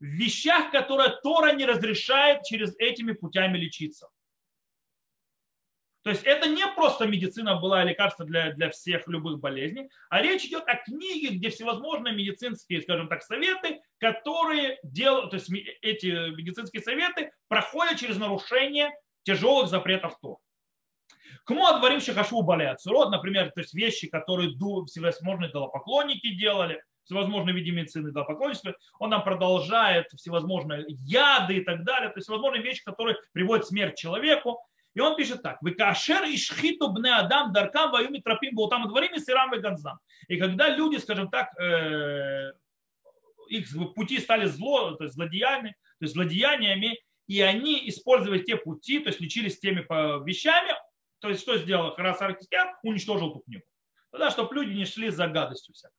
в вещах, которые Тора не разрешает через этими путями лечиться. То есть это не просто медицина была лекарство для, для всех любых болезней, а речь идет о книге, где всевозможные медицинские, скажем так, советы, которые делают, то есть эти медицинские советы проходят через нарушение тяжелых запретов Тор. Кому отворим шахашу болеют? Сурод, например, то есть вещи, которые всевозможные идолопоклонники делали, всевозможные виды медицины идолопоклонничества, он нам продолжает всевозможные яды и так далее, то есть всевозможные вещи, которые приводят к смерти человеку, и он пишет так. Вы кашер ишхиту бне адам даркам ваюми тропим болтам дворим и сирам и ганзам. И когда люди, скажем так, э, их пути стали зло, то есть злодеяниями, то есть злодеяниями, и они использовали те пути, то есть лечились теми вещами, то есть что сделал Харасар Кискян? Уничтожил ту книгу. Тогда, чтобы люди не шли за гадостью всякой.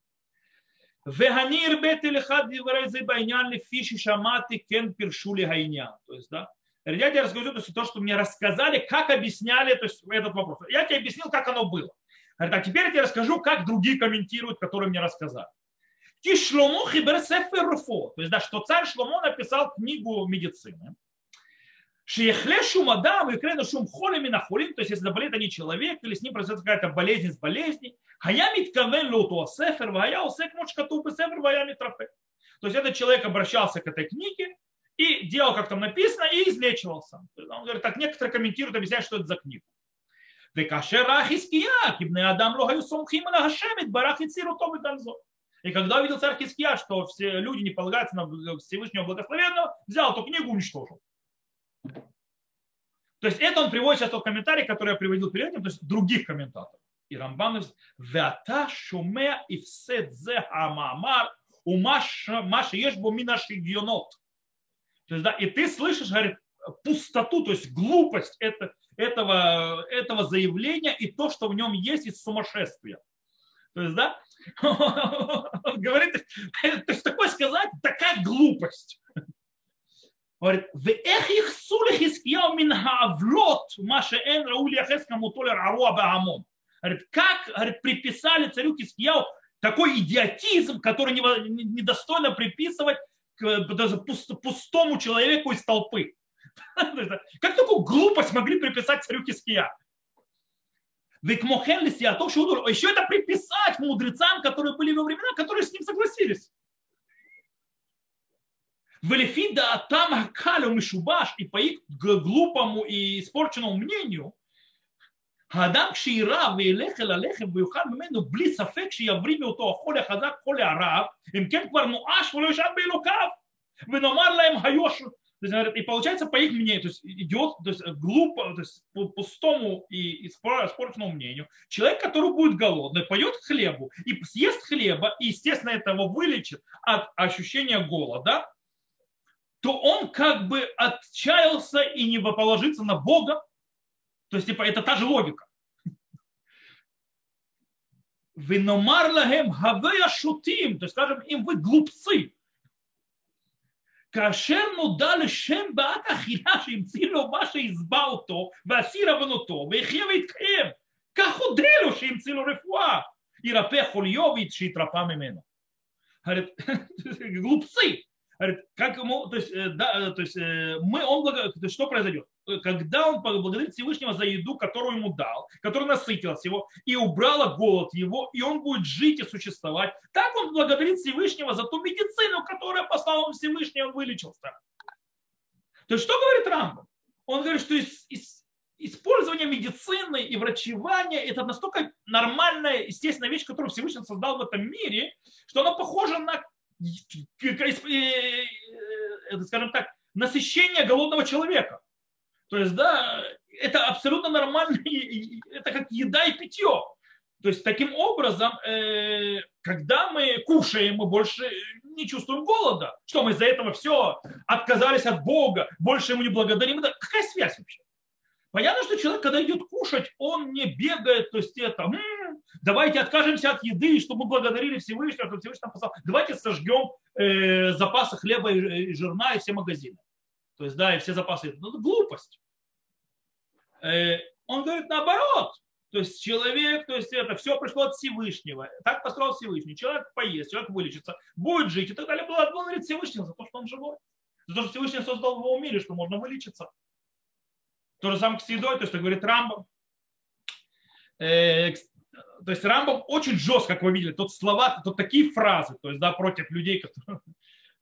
Веганир бетелихад диварайзы байнян фиши шамати кен пиршули гайня. То есть, да, я тебе расскажу то, есть, то, что мне рассказали, как объясняли то есть, этот вопрос. Я тебе объяснил, как оно было. А теперь я тебе расскажу, как другие комментируют, которые мне рассказали. Ки Шломо хибер То есть, да, что царь Шломо написал книгу медицины. Шехле шумадам и крена шум холем и нахолим, то есть если заболеет они человек, или с ним произойдет какая-то болезнь с болезней, хая миткавен лоту сефер, вая усек мочкату сефер, вая митрафе. То есть этот человек обращался к этой книге, и делал, как там написано, и излечивался. Он говорит, так некоторые комментируют, объясняют, что это за книгу. И когда увидел царь Хиския, что все люди не полагаются на Всевышнего Благословенного, взял эту книгу и уничтожил. То есть это он приводит сейчас тот комментарий, который я приводил перед этим, то есть других комментаторов. И Рамбам «Вата шуме и все дзе хамамар у маша ешбу мина шигьонот». То есть, да, и ты слышишь, говорит, пустоту, то есть глупость это, этого, этого заявления и то, что в нем есть из сумасшествия. То есть, да, говорит, то есть такое сказать, такая глупость. Говорит, в эх их сулих искияу мин хаавлот, маша эн раули толер аруа баагамон. Говорит, как говорит, приписали царю Кискияу такой идиотизм, который недостойно приписывать даже пустому человеку из толпы. Как такую глупость могли приписать царю что еще это приписать мудрецам, которые были во времена, которые с ним согласились. Велифида там Калю Мишубаш, и по их глупому и испорченному мнению, האדם כשירא וילך אל הלחם ויאכל ממנו בלי ספק שיבריא מאותו החולה החזק חולה הרב, אם כן כבר נואש ולא ישאל באלוקיו. ונאמר להם היושר. И получается, по их мнению, то есть идет то есть, глупо, то есть по пустому и испорченному мнению, человек, который будет голодный, поет хлебу и съест хлеба, и, естественно, это его вылечит от ощущения голода, то он как бы отчаялся и не положится на Бога, то есть, типа, это та же логика. Виномар лагем хавея шутим, то есть, скажем им, вы глупцы. כאשר נודע לשם בעת אכילה שהמציא לו מה שיסבע אותו והסיר עוונותו ויחיה ויתקיים כך הודה לו שהמציא לו רפואה ירפא חוליו שיתרפא ממנו. глупцы Говорит, как ему, то есть, э, да, э, то есть э, мы, он, есть, что произойдет? Когда он благодарит Всевышнего за еду, которую ему дал, которая насытилась его и убрала голод его, и он будет жить и существовать, так он благодарит Всевышнего за ту медицину, которая послал ему Всевышний, он вылечился. То есть что говорит Рамбам? Он говорит, что из, из, использование медицины и врачевания это настолько нормальная, естественная вещь, которую Всевышний создал в этом мире, что она похожа на скажем так, насыщение голодного человека. То есть, да, это абсолютно нормально, это как еда и питье. То То есть таким образом, э, когда мы кушаем, мы больше не чувствуем голода. Что мы из-за этого все отказались от Бога, больше ему не благодарим. Какая связь вообще? Понятно, что человек, когда идет кушать, он не бегает, то есть это, м-м, давайте откажемся от еды, чтобы мы благодарили Всевышнего, чтобы Всевышний нам послал. Давайте сожгем э, запасы хлеба и, и жирна и все магазины. То есть, да, и все запасы. Ну, это глупость. Э, он говорит наоборот. То есть человек, то есть это все пришло от Всевышнего. Так построил Всевышний. Человек поест, человек вылечится, будет жить и так далее. Благодарит Всевышнего за то, что он живой. За то, что Всевышний создал его в что можно вылечиться. То же самое с едой, то что говорит Рамбам. То есть Рамбам очень жестко, как вы видели, тут слова, тут такие фразы, то есть, да, против людей, которые,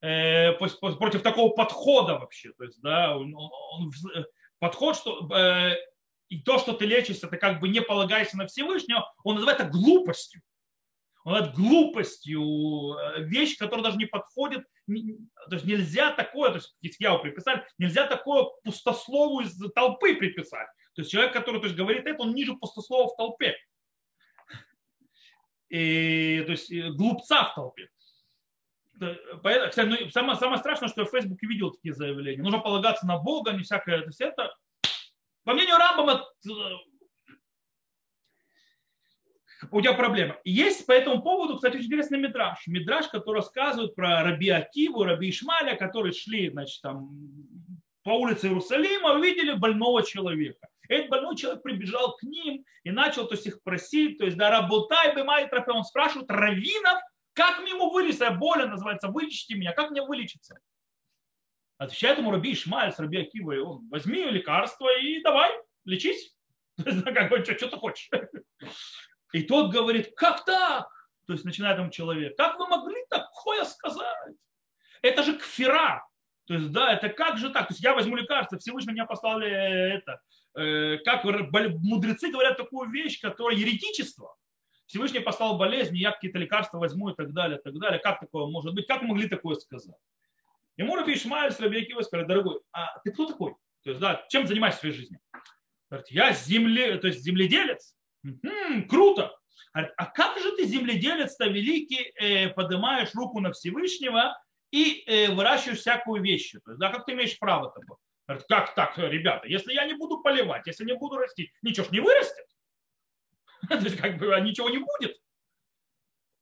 э, против такого подхода вообще, то есть, да, он, он, подход, что э, и то, что ты лечишься, ты как бы не полагаешься на Всевышнего, он называет это глупостью. Он называет глупостью э, вещь, которая даже не подходит. То есть нельзя такое, то есть Китьяу приписали, нельзя такое пустослову из толпы приписать. То есть человек, который то есть, говорит это, он ниже пустослова в толпе. И, то есть глупца в толпе. Поэтому, кстати, ну, самое, самое страшное, что я в Фейсбуке видел такие заявления. Нужно полагаться на Бога, не всякое. То есть это по мнению Рамбама, э, у тебя проблема. Есть по этому поводу, кстати, очень интересный мидраж. Мидраж, который рассказывает про Раби Акиву, Раби Ишмаля, которые шли значит, там, по улице Иерусалима, увидели больного человека. Этот больной человек прибежал к ним и начал то есть, их просить, то есть, да, работай бы мои тропы. Он спрашивает раввинов, как мне ему вылечиться? Я называется, вылечите меня, как мне вылечиться? Отвечает ему Раби Ишмаэль с Раби Акива, и он, возьми лекарство и давай, лечись. Как бы, что, что ты хочешь? И тот говорит, как так? То есть начинает там человек, как вы могли такое сказать? Это же кфира. То есть, да, это как же так? То есть я возьму лекарство, Всевышний меня послали это. Э, как мудрецы говорят такую вещь, которая еретичество. Всевышний послал болезнь, я какие-то лекарства возьму и так далее, и так далее. Как такое может быть? Как могли такое сказать? Ему Раби Ишмаэль с Раби Акива сказали, дорогой, а ты кто такой? То есть, да, чем занимаешься в своей жизни? Говорит, я земле, то есть земледелец. М-м, круто. Говорит, а как же ты земледелец-то великий, э, поднимаешь руку на Всевышнего и э, выращиваешь всякую вещь? То есть, да, как ты имеешь право такое? Говорит, как так, ребята, если я не буду поливать, если не буду расти, ничего ж не вырастет. То есть, как бы, а ничего не будет.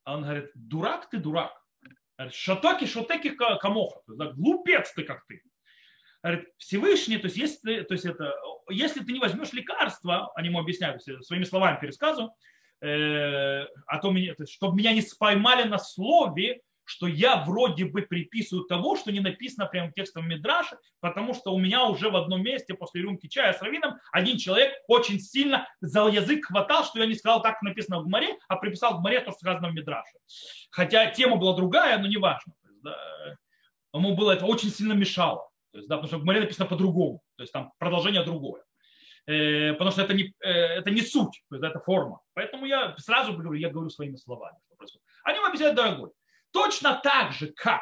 А он говорит, дурак ты, дурак. Шатоки, шотеки камоха. Глупец ты как ты. Всевышний, то есть, если, то есть это, если ты не возьмешь лекарства, они ему объясняют, своими словами пересказываю, э, а то меня, чтобы меня не споймали на слове, что я вроде бы приписываю того, что не написано прямо текстом Мидраша, потому что у меня уже в одном месте после рюмки чая с раввином один человек очень сильно за язык хватал, что я не сказал так, как написано в Гмаре, а приписал в Гмаре то, что сказано в Мидраше. Хотя тема была другая, но неважно. Да, ему было это очень сильно мешало. То есть, да, потому что в Гмаре написано по-другому. То есть там продолжение другое. Э, потому что это не, э, это не суть, то это форма. Поэтому я сразу говорю, я говорю своими словами. Что происходит. Они ему объясняют, дорогой, Точно так же, как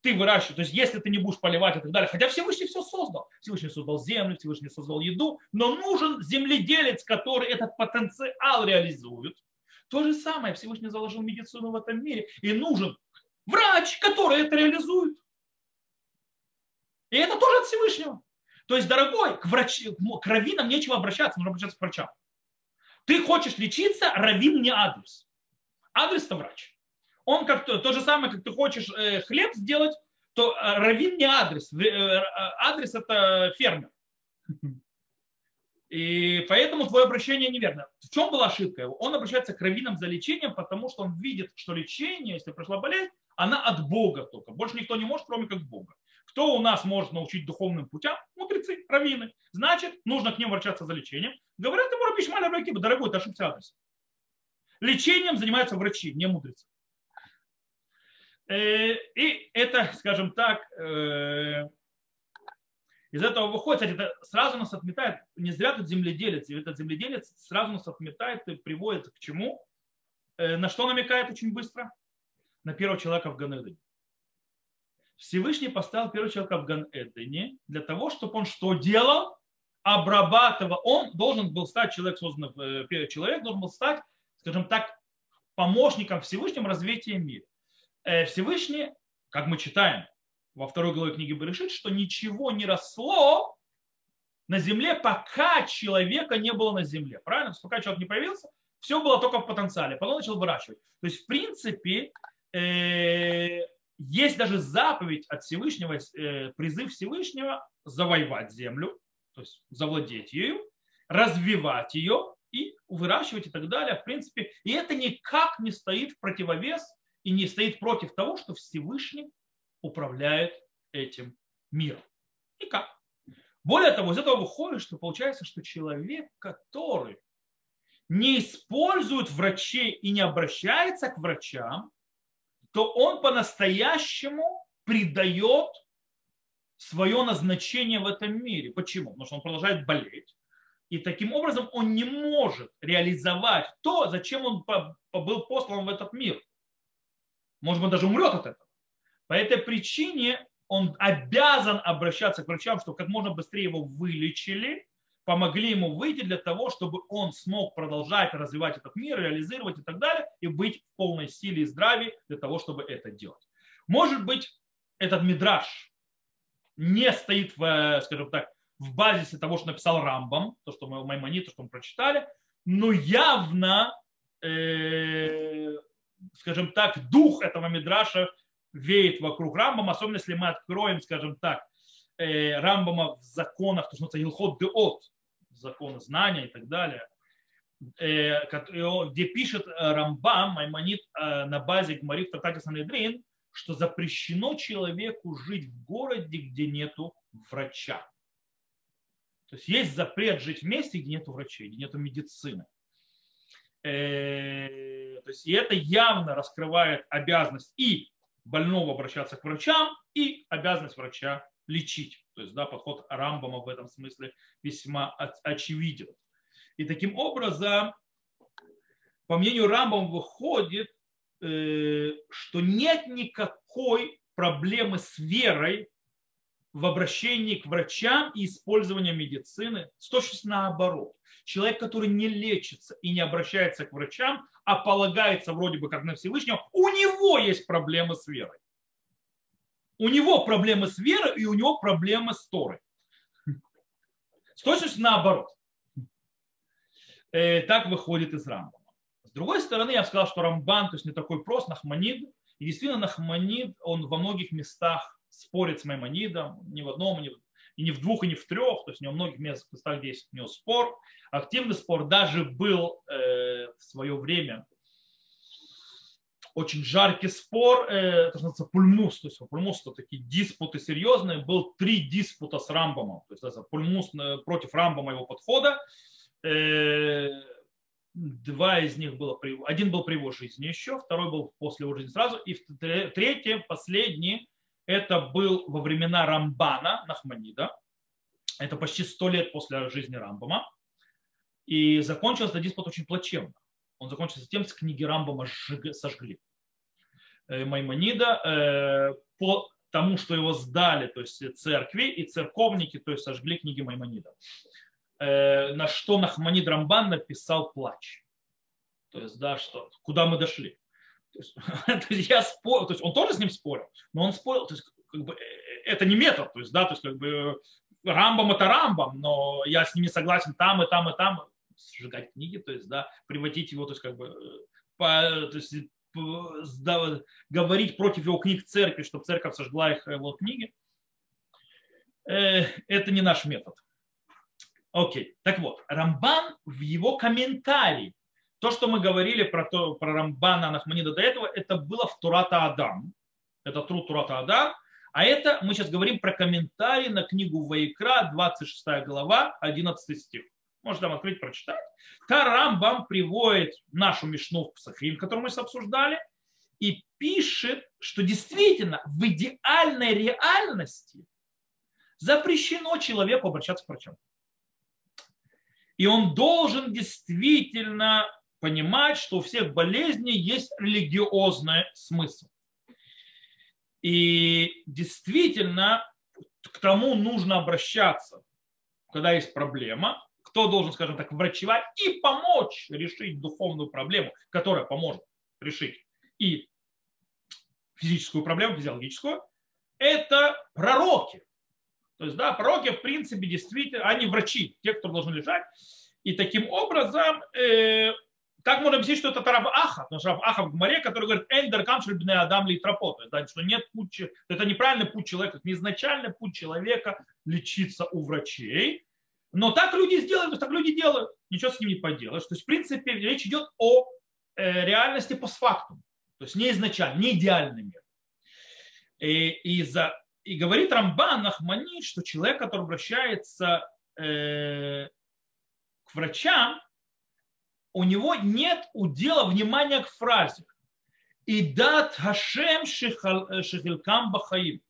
ты выращиваешь, то есть если ты не будешь поливать и так далее, хотя Всевышний все создал. Всевышний создал землю, Всевышний создал еду, но нужен земледелец, который этот потенциал реализует. То же самое Всевышний заложил медицину в этом мире. И нужен врач, который это реализует. И это тоже от Всевышнего. То есть, дорогой, к, врач, к раввинам нечего обращаться, нужно обращаться к врачам. Ты хочешь лечиться, раввин не адрес. Адрес это врач он как то, то же самое, как ты хочешь э, хлеб сделать, то э, равин не адрес. Э, адрес это фермер. И поэтому твое обращение неверно. В чем была ошибка его? Он обращается к раввинам за лечением, потому что он видит, что лечение, если пришла болезнь, она от Бога только. Больше никто не может, кроме как Бога. Кто у нас может научить духовным путям? Мудрецы, раввины. Значит, нужно к ним обращаться за лечением. Говорят ему Рабишмаля Ракиба, дорогой, ты ошибся адрес. Лечением занимаются врачи, не мудрецы. Э, и это, скажем так, э, из этого выходит, кстати, это сразу нас отметает, не зря тут земледелец, и этот земледелец сразу нас отметает и приводит к чему? Э, на что намекает очень быстро? На первого человека в Ганедене. Всевышний поставил первого человека в Ганедене для того, чтобы он что делал? Обрабатывал. Он должен был стать, человек созданный, человек должен был стать скажем так, помощником Всевышним развития мира. Э, Всевышний, как мы читаем во второй главе книги Берешит, что ничего не росло на земле, пока человека не было на земле. Правильно? Пока человек не появился, все было только в потенциале. Потом начал выращивать. То есть, в принципе, э, есть даже заповедь от Всевышнего, э, призыв Всевышнего завоевать землю, то есть завладеть ею, развивать ее и выращивать и так далее. В принципе, и это никак не стоит в противовес и не стоит против того, что Всевышний управляет этим миром. Никак. Более того, из этого выходит, что получается, что человек, который не использует врачей и не обращается к врачам, то он по-настоящему придает свое назначение в этом мире. Почему? Потому что он продолжает болеть. И таким образом он не может реализовать то, зачем он был послан в этот мир. Может быть, даже умрет от этого. По этой причине он обязан обращаться к врачам, чтобы как можно быстрее его вылечили, помогли ему выйти для того, чтобы он смог продолжать развивать этот мир, реализировать и так далее, и быть в полной силе и здравии для того, чтобы это делать. Может быть, этот мидраж не стоит в, скажем так, в базисе того, что написал Рамбам, то, что мы Маймонит, то, что мы прочитали, но явно, э, скажем так, дух этого мидраша веет вокруг Рамбама, особенно если мы откроем, скажем так, э, Рамбама в законах, то, что называется Илхот Деот, законы знания и так далее, э, где пишет Рамбам, Маймонит на базе Гмари в Трактате Санедрин, что запрещено человеку жить в городе, где нету врача. То есть есть запрет жить в месте, где нету врачей, где нету медицины. Э, то есть и это явно раскрывает обязанность и больного обращаться к врачам, и обязанность врача лечить. То есть да, подход Рамбама в этом смысле весьма очевиден. И таким образом, по мнению Рамбама, выходит, Э, что нет никакой проблемы с верой в обращении к врачам и использовании медицины. с точностью наоборот. Человек, который не лечится и не обращается к врачам, а полагается вроде бы как на Всевышнего, у него есть проблемы с верой. У него проблемы с верой и у него проблемы с Торой. С точностью наоборот. Э, так выходит из рамок. С другой стороны, я сказал, что Рамбан, то есть не такой прост, Нахманид. И действительно, Нахманид, он во многих местах спорит с Маймонидом, ни в одном, ни в, и не в двух, и не в трех, то есть у него многих местах здесь у него спор. Активный спор даже был э, в свое время. Очень жаркий спор, э, это называется пульмус, то есть пульмус это такие диспуты серьезные, был три диспута с Рамбомом, то есть это пульмус э, против Рамбома его подхода, э, Два из них было, один был при его жизни еще, второй был после его жизни сразу, и третий, последний, это был во времена Рамбана Нахманида. Это почти сто лет после жизни Рамбама. И закончился этот диспут очень плачевно. Он закончился тем, что книги Рамбама сожгли. Э, Маймонида э, по тому, что его сдали, то есть церкви и церковники, то есть сожгли книги Маймонида. Э, на что Нахманид Рамбан написал плач. То есть, да, что, куда мы дошли. То есть, я спорил, то есть он тоже с ним спорил, но он спорил, то есть как бы, э, это не метод, то есть, да, то есть как бы Рамбам это Рамбам, но я с ними согласен там и там и там, сжигать книги, то есть, да, приводить его, то есть как бы, э, по, то есть, да, говорить против его книг церкви, чтобы церковь сожгла их его книги, э, это не наш метод. Окей, так вот, Рамбан в его комментарии, то, что мы говорили про, то, про Рамбана Нахманида до этого, это было в Турата Адам. Это труд Турата Адам. А это мы сейчас говорим про комментарий на книгу Ваикра, 26 глава, 11 стих. Можете там открыть, прочитать. Та Рамбам приводит нашу Мишну в Псахим, которую мы сейчас обсуждали, и пишет, что действительно в идеальной реальности запрещено человеку обращаться к врачам. И он должен действительно понимать, что у всех болезней есть религиозный смысл. И действительно к тому нужно обращаться, когда есть проблема, кто должен, скажем так, врачевать и помочь решить духовную проблему, которая поможет решить и физическую проблему, физиологическую, это пророки. То есть, да, пророки, в принципе, действительно, они врачи, те, кто должны лежать. И таким образом, э, так можно объяснить, что это Рав Аха, потому что Рав Аха в Гмаре, который говорит, Эндер камшель бне адам ли тропо, то есть, да, что нет пути, это неправильный путь человека, это не изначальный путь человека лечиться у врачей, но так люди сделают, так люди делают, ничего с ним не поделаешь. То есть, в принципе, речь идет о э, реальности постфактум, то есть не изначально, не идеальный мир. И, и, за, и говорит Рамбан Нахмани, что человек, который обращается э, к врачам, у него нет удела внимания к фразе. И дат Хашем Шехилкам Бахаим.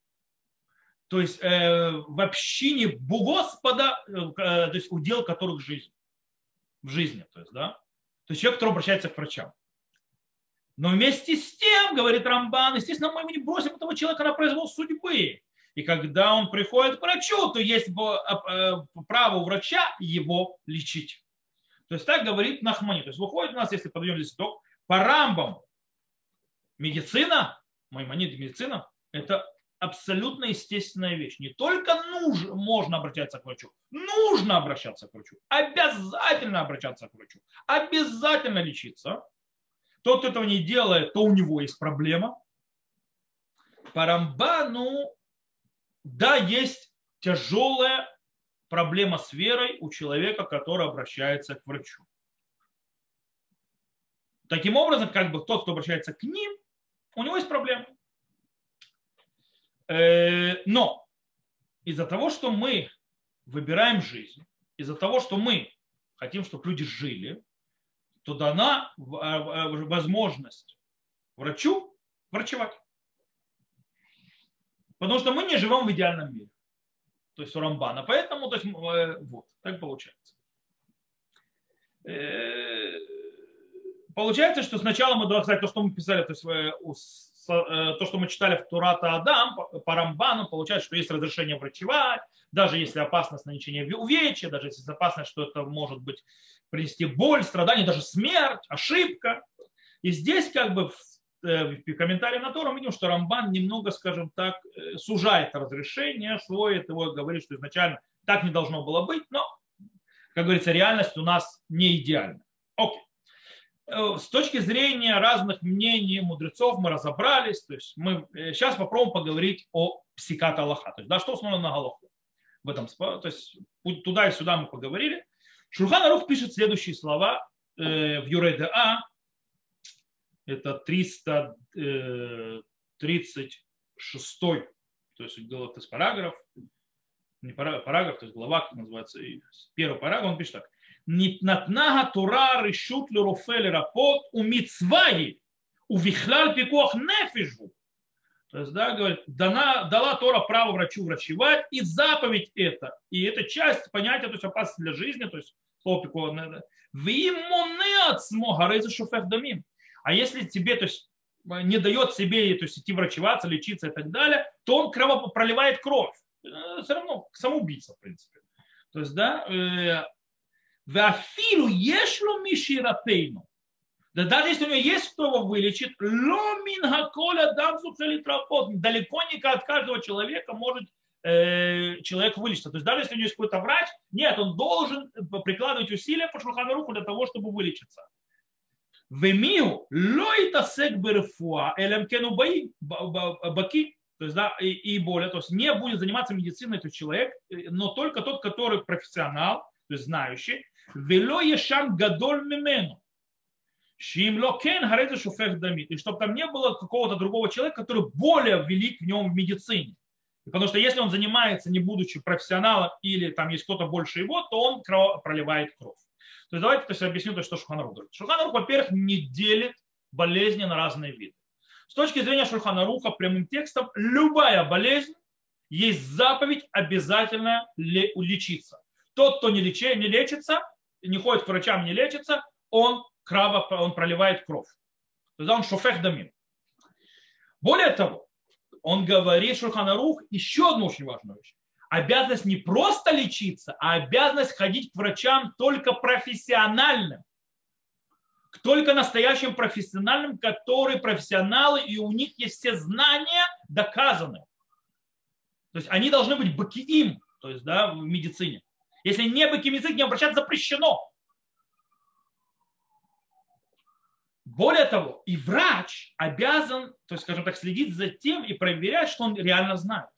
То есть э, в общине Господа, э, то есть удел которых жизнь. В жизни. То есть, да? То есть человек, который обращается к врачам. Но вместе с тем, говорит Рамбан, естественно, мы не бросим этого человека на произвол судьбы. И когда он приходит к врачу, то есть э, право у врача его лечить. То есть так говорит Нахмани. То есть выходит у нас, если подаем листок, по рамбам медицина, Маймонид медицина, это абсолютно естественная вещь. Не только нужно, можно обращаться к врачу, нужно обращаться к врачу, обязательно обращаться к врачу, обязательно лечиться. Тот, кто этого не делает, то у него есть проблема. По Рамбану, да, есть тяжелая проблема с верой у человека, который обращается к врачу. Таким образом, как бы тот, кто обращается к ним, у него есть проблема. Э, но из-за того, что мы выбираем жизнь, из-за того, что мы хотим, чтобы люди жили, то дана э, э, возможность врачу врачевать. Потому что мы не живем в идеальном мире то есть у Рамбана. Поэтому, то есть, э, вот, так получается. Э, получается, что сначала мы должны сказать то, что мы писали, то есть э, то, что мы читали в Турата Адам по Рамбану, получается, что есть разрешение врачевать, даже если опасность нанесения увечья, даже если опасность, что это может быть принести боль, страдания, даже смерть, ошибка. И здесь как бы Э, в комментарии на Тору мы видим, что Рамбан немного, скажем так, э, сужает разрешение, сводит его, говорит, что изначально так не должно было быть, но, как говорится, реальность у нас не идеальна. Окей. Э, с точки зрения разных мнений мудрецов мы разобрались, то есть мы сейчас попробуем поговорить о псикат Аллаха, то есть да, что основано на Галаху. В этом, то есть туда и сюда мы поговорили. Шурхан Арух пишет следующие слова в Юреда А, это 336 э, то есть, то есть параграф, не параграф, параграф, то есть глава, как называется, первый параграф, он пишет так. Нитнатнага тура решут ли руфели рапот у мицваи у вихляль пикох нефижу. То есть, да, говорит, дана, дала Тора право врачу врачевать, и заповедь это, и это часть понятия, то есть опасность для жизни, то есть слово пикох, в иммунеат смога, рейза шуфех дамин. А если тебе то есть, не дает себе то есть, идти врачеваться, лечиться и так далее, то он крово проливает кровь. Э, Все равно самоубийца, в принципе. То есть, да, э, Вафилу ешло миширатейну. Да даже если у него есть кто его вылечит, ломин хаколя дамсу далеко не от каждого человека может э, человек вылечиться. То есть даже если у него есть какой-то врач, нет, он должен прикладывать усилия по шелхану руку для того, чтобы вылечиться. Вемиу лойта сек берфуа элемкену баки, то есть, да, и, и более, то есть не будет заниматься медициной этот человек, но только тот, который профессионал, то есть знающий, вело ешан гадоль мимену, Шимло кен хареза шуфех дамит. И чтобы там не было какого-то другого человека, который более велик в нем в медицине. Потому что если он занимается, не будучи профессионалом, или там есть кто-то больше его, то он проливает кровь. То есть давайте то есть, объясню, то, что Шуханарух говорит. Шуханарух, во-первых, не делит болезни на разные виды. С точки зрения Шуханаруха прямым текстом любая болезнь есть заповедь обязательно лечиться. Тот, кто не, лечи, не лечится, не ходит к врачам, не лечится, он, краво, он проливает кровь. То есть он шофех дамин. Более того, он говорит Шурханарух еще одну очень важную вещь. Обязанность не просто лечиться, а обязанность ходить к врачам только профессиональным. К только настоящим профессиональным, которые профессионалы, и у них есть все знания доказаны. То есть они должны быть бакиим, то есть да, в медицине. Если не бакиим язык, не обращаться запрещено. Более того, и врач обязан, то есть, скажем так, следить за тем и проверять, что он реально знает.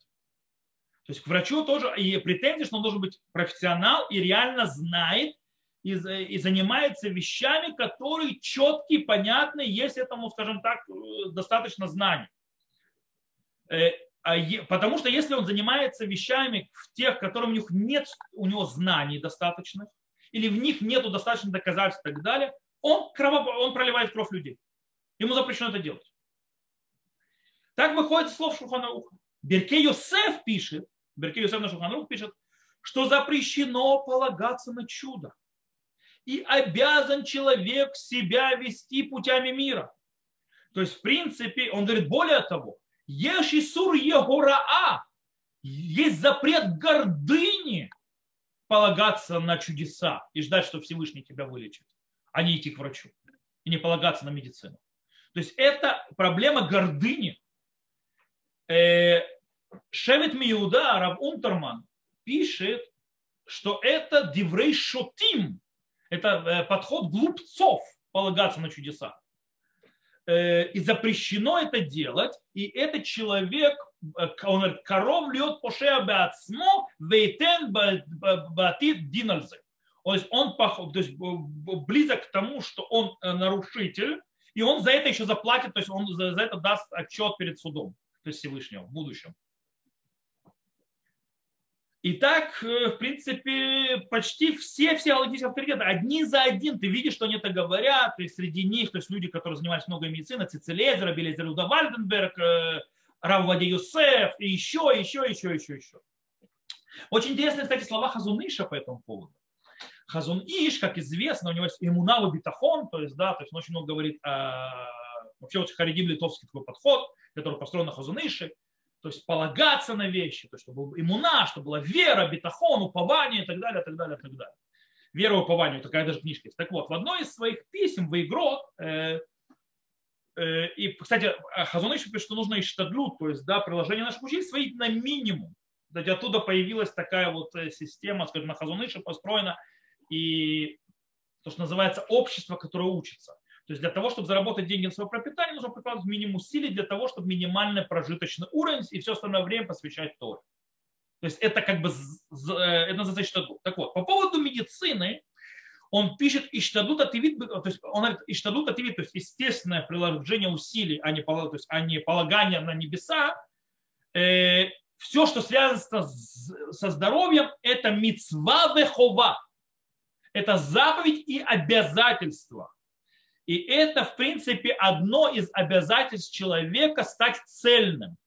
То есть к врачу тоже и претензии, что он должен быть профессионал и реально знает и, и занимается вещами, которые четкие, понятные, есть этому, скажем так, э, достаточно знаний. Э, а потому что если он занимается вещами в тех, которым у них нет у него знаний достаточных, или в них нет достаточно доказательств и так далее, он, крово, он проливает кровь людей. Ему запрещено это делать. Так выходит слов Шуханауха. Берке Йосеф пишет, Берке Йосеф на Шуханрух пишет, что запрещено полагаться на чудо. И обязан человек себя вести путями мира. То есть, в принципе, он говорит, более того, Ешисур Егораа, есть запрет гордыни полагаться на чудеса и ждать, что Всевышний тебя вылечит, а не идти к врачу и не полагаться на медицину. То есть это проблема гордыни. Шевет Миуда, Рав Унтерман, пишет, что это диврей шотим, это э, подход глупцов полагаться на чудеса. Э, и запрещено это делать, и этот человек, э, он говорит, коров льет пошея беацмо, вейтен батит динальзе. То есть он то есть близок к тому, что он нарушитель, и он за это еще заплатит, то есть он за это даст отчет перед судом, то есть Всевышнего в будущем. И так, э, в принципе, почти все все логические авторитеты, одни за один, ты видишь, что они это говорят, и среди них, то есть люди, которые занимаются много медициной, Цицелезер, Белезер Уда Вальденберг, э, Рав Вади Юсеф, и еще, еще, еще, еще, еще. Очень интересные, кстати, слова Хазуныша по этому поводу. Хазун Иш, как известно, у него есть иммунал битахон, то есть, да, то есть он очень много говорит о вообще очень харидим литовский такой подход, который построен на Хазуныше то есть полагаться на вещи, то есть чтобы была иммуна, чтобы была вера, бетахон, упование и так далее, и так далее, и так далее. Вера, упование, такая даже книжка есть. Так вот, в одной из своих писем в игрок, э, э, и, кстати, Хазуныш пишет, что нужно иштадлют, то есть, да, приложение наших учителей свои на минимум. Кстати, оттуда появилась такая вот э, система, скажем, на Хазуныше построена, и то, что называется общество, которое учится. То есть для того, чтобы заработать деньги на свое пропитание, нужно прикладывать минимум усилий для того, чтобы минимальный прожиточный уровень и все остальное время посвящать Торе. То есть это как бы э, это называется иштадут. Так вот, по поводу медицины, он пишет иштадут ативит, то есть он говорит иштадут ативит, то есть естественное приложение усилий, а не, то есть, а не полагание на небеса, э, все, что связано со здоровьем, это мицва вехова. Это заповедь и обязательство. И это, в принципе, одно из обязательств человека стать цельным.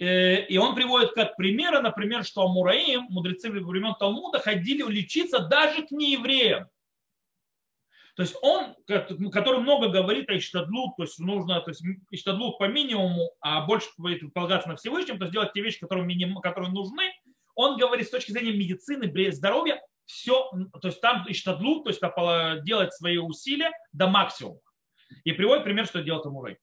Э, и он приводит как примеры, например, что Амураим, мудрецы времен Талмуда, ходили лечиться даже к неевреям. То есть он, который много говорит о Иштадлут, то есть нужно то есть Иштадлут по минимуму, а больше полагаться на Всевышнем, то есть делать те вещи, которые, миним, которые нужны, он говорит с точки зрения медицины, здоровья, все, то есть там иштадлу, то есть делать свои усилия до максимума. И приводит пример, что делает Амурей.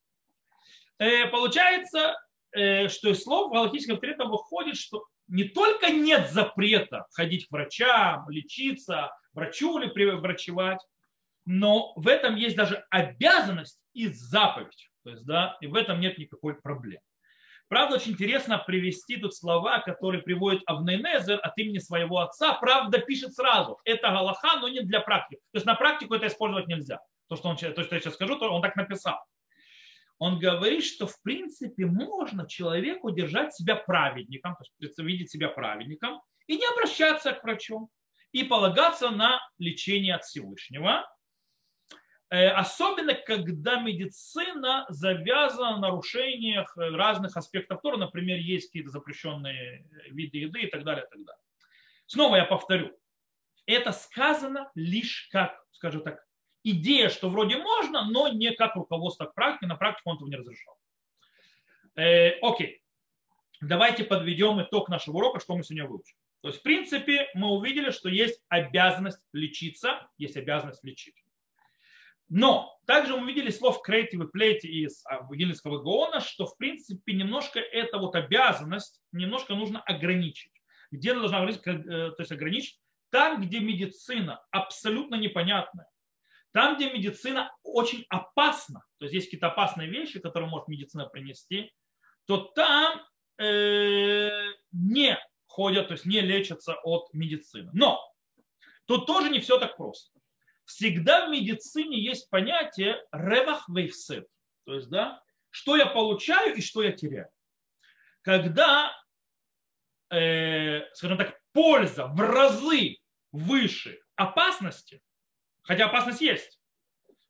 Э, получается, э, что из слов галактического авторитета выходит, что не только нет запрета ходить к врачам, лечиться, врачу или врачевать, но в этом есть даже обязанность и заповедь. То есть, да, и в этом нет никакой проблемы. Правда, очень интересно привести тут слова, которые приводит Авнейнезер от имени своего отца. Правда, пишет сразу. Это Галаха, но не для практики. То есть на практику это использовать нельзя. То, что, он, то, что я сейчас скажу, то он так написал. Он говорит, что в принципе можно человеку держать себя праведником, то есть видеть себя праведником, и не обращаться к врачу, и полагаться на лечение от Всевышнего, особенно, когда медицина завязана на нарушениях э, разных аспектов Тора, например, есть какие-то запрещенные э, виды еды и так далее, и так далее. Снова я повторю, это сказано лишь как, скажем так, идея, что вроде можно, но не как руководство к практике, на практику он этого не разрешал. Э, окей. давайте подведем итог нашего урока, что мы сегодня выучили. То есть, в принципе, мы увидели, что есть обязанность лечиться, есть обязанность лечить. Но также мы видели слов Крейтив и Плейти из Вагилинского Гаона, что в принципе немножко эта вот обязанность немножко нужно ограничить. Где должна э, то есть ограничить? Там, где медицина абсолютно непонятная. Там, где медицина очень опасна, то есть есть какие-то опасные вещи, которые может медицина принести, то там э, не ходят, то есть не лечатся от медицины. Но тут тоже не все так просто всегда в медицине есть понятие ревах вейфсет. То есть, да, что я получаю и что я теряю. Когда, э, скажем так, польза в разы выше опасности, хотя опасность есть,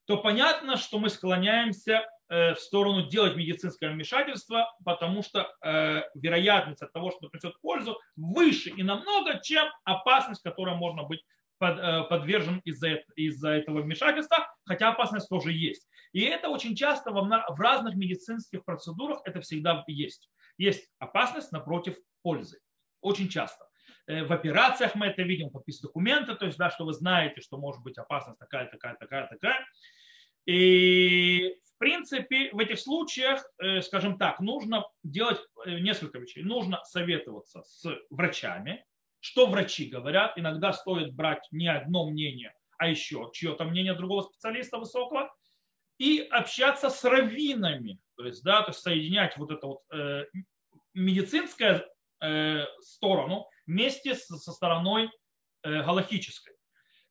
то понятно, что мы склоняемся э, в сторону делать медицинское вмешательство, потому что э, вероятность от того, что принесет пользу, выше и намного, чем опасность, которая можно быть подвержен из-за из этого вмешательства, хотя опасность тоже есть. И это очень часто в разных медицинских процедурах это всегда есть. Есть опасность напротив пользы. Очень часто. Э, в операциях мы это видим, подписывать документы, то есть, да, что вы знаете, что может быть опасность такая, такая, такая, такая. И в принципе в этих случаях, э, скажем так, нужно делать несколько вещей. Нужно советоваться с врачами, что врачи говорят. Иногда стоит брать не одно мнение, а еще чье-то мнение другого специалиста высокого. И общаться с раввинами. То есть, да, то есть соединять вот эту вот э, медицинскую э, сторону вместе с, со стороной э, галахической.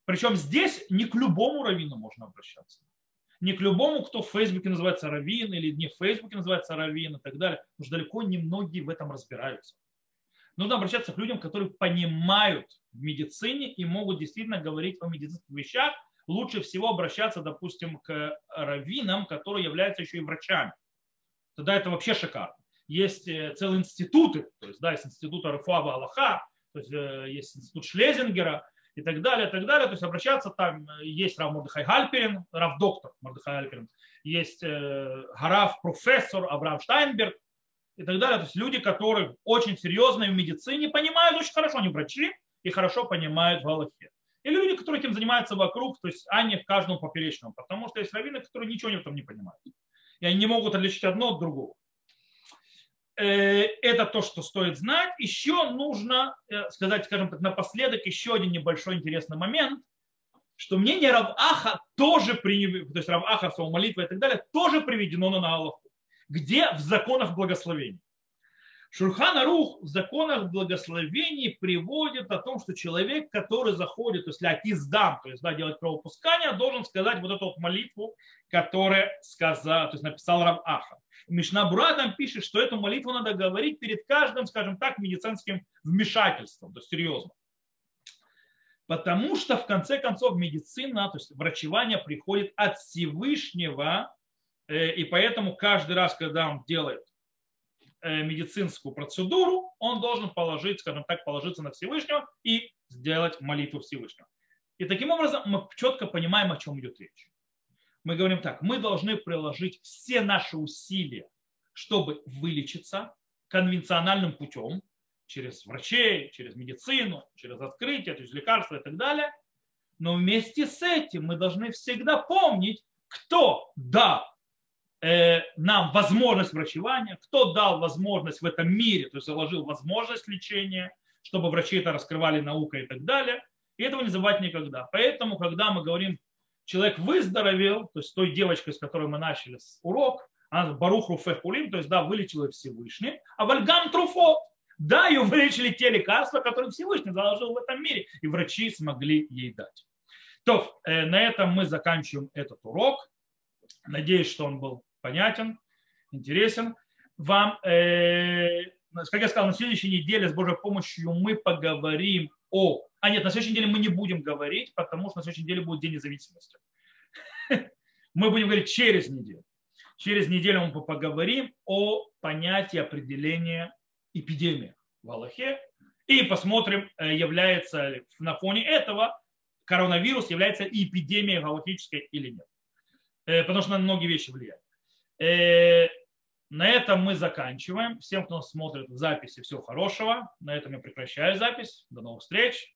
Причем здесь не к любому раввину можно обращаться. Не к любому, кто в Фейсбуке называется раввин или не в Фейсбуке называется раввин и так далее. Потому что далеко не многие в этом разбираются нужно обращаться к людям, которые понимают в медицине и могут действительно говорить о медицинских вещах. Лучше всего обращаться, допустим, к раввинам, которые являются еще и врачами. Тогда это вообще шикарно. Есть э, целые институты, то есть, да, есть институт Арфуава Аллаха, то есть, э, есть институт Шлезингера и так далее, и так далее. То есть обращаться там э, есть Рав Мордыхай Гальперин, Рав доктор Мордыхай Гальперин, есть Гарав профессор Авраам Штайнберг, и так далее. То есть люди, которые очень серьезные в медицине, понимают очень хорошо, они врачи и хорошо понимают в Аллахе. И люди, которые этим занимаются вокруг, то есть они в каждом поперечном, потому что есть раввины, которые ничего в этом не понимают. И они не могут отличить одно от другого. Э, это то, что стоит знать. Еще нужно э, сказать, скажем так, напоследок еще один небольшой интересный момент, что мнение Раваха тоже, то есть Раваха, своего молитвы и так далее, тоже приведено на Аллаху. Где? В законах благословений. Шурхан Арух в законах благословений приводит о том, что человек, который заходит, то есть лякиздам, то есть да, делать правопускание, должен сказать вот эту вот молитву, которая сказал, то есть написал Рав Аха. Мишнабура там пишет, что эту молитву надо говорить перед каждым, скажем так, медицинским вмешательством, то есть серьезно. Потому что в конце концов медицина, то есть врачевание приходит от Всевышнего, и поэтому каждый раз, когда он делает э, медицинскую процедуру, он должен положить, скажем так, положиться на Всевышнего и сделать молитву Всевышнего. И таким образом мы четко понимаем, о чем идет речь. Мы говорим так, мы должны приложить все наши усилия, чтобы вылечиться конвенциональным путем, через врачей, через медицину, через открытие, через лекарства и так далее. Но вместе с этим мы должны всегда помнить, кто дал Э, нам возможность врачевания, кто дал возможность в этом мире, то есть заложил возможность лечения, чтобы врачи это раскрывали наука и так далее. И этого не забывать никогда. Поэтому, когда мы говорим, человек выздоровел, то есть той девочкой, с которой мы начали урок, она Барух Руфехулим, то есть да, вылечила Всевышний, а Вальгам Труфот, да, ее вылечили те лекарства, которые Всевышний заложил в этом мире, и врачи смогли ей дать. То, э, на этом мы заканчиваем этот урок. Надеюсь, что он был понятен, интересен. Вам, э, как я сказал, на следующей неделе с Божьей помощью мы поговорим о... А нет, на следующей неделе мы не будем говорить, потому что на следующей неделе будет День независимости. Мы будем говорить через неделю. Через неделю мы поговорим о понятии определения эпидемии в Аллахе и посмотрим, э, является на фоне этого коронавирус является эпидемией галактической или нет. Э, потому что на многие вещи влияет. Э, на этом мы заканчиваем. Всем, кто нас смотрит в записи, всего хорошего. На этом я прекращаю запись. До новых встреч.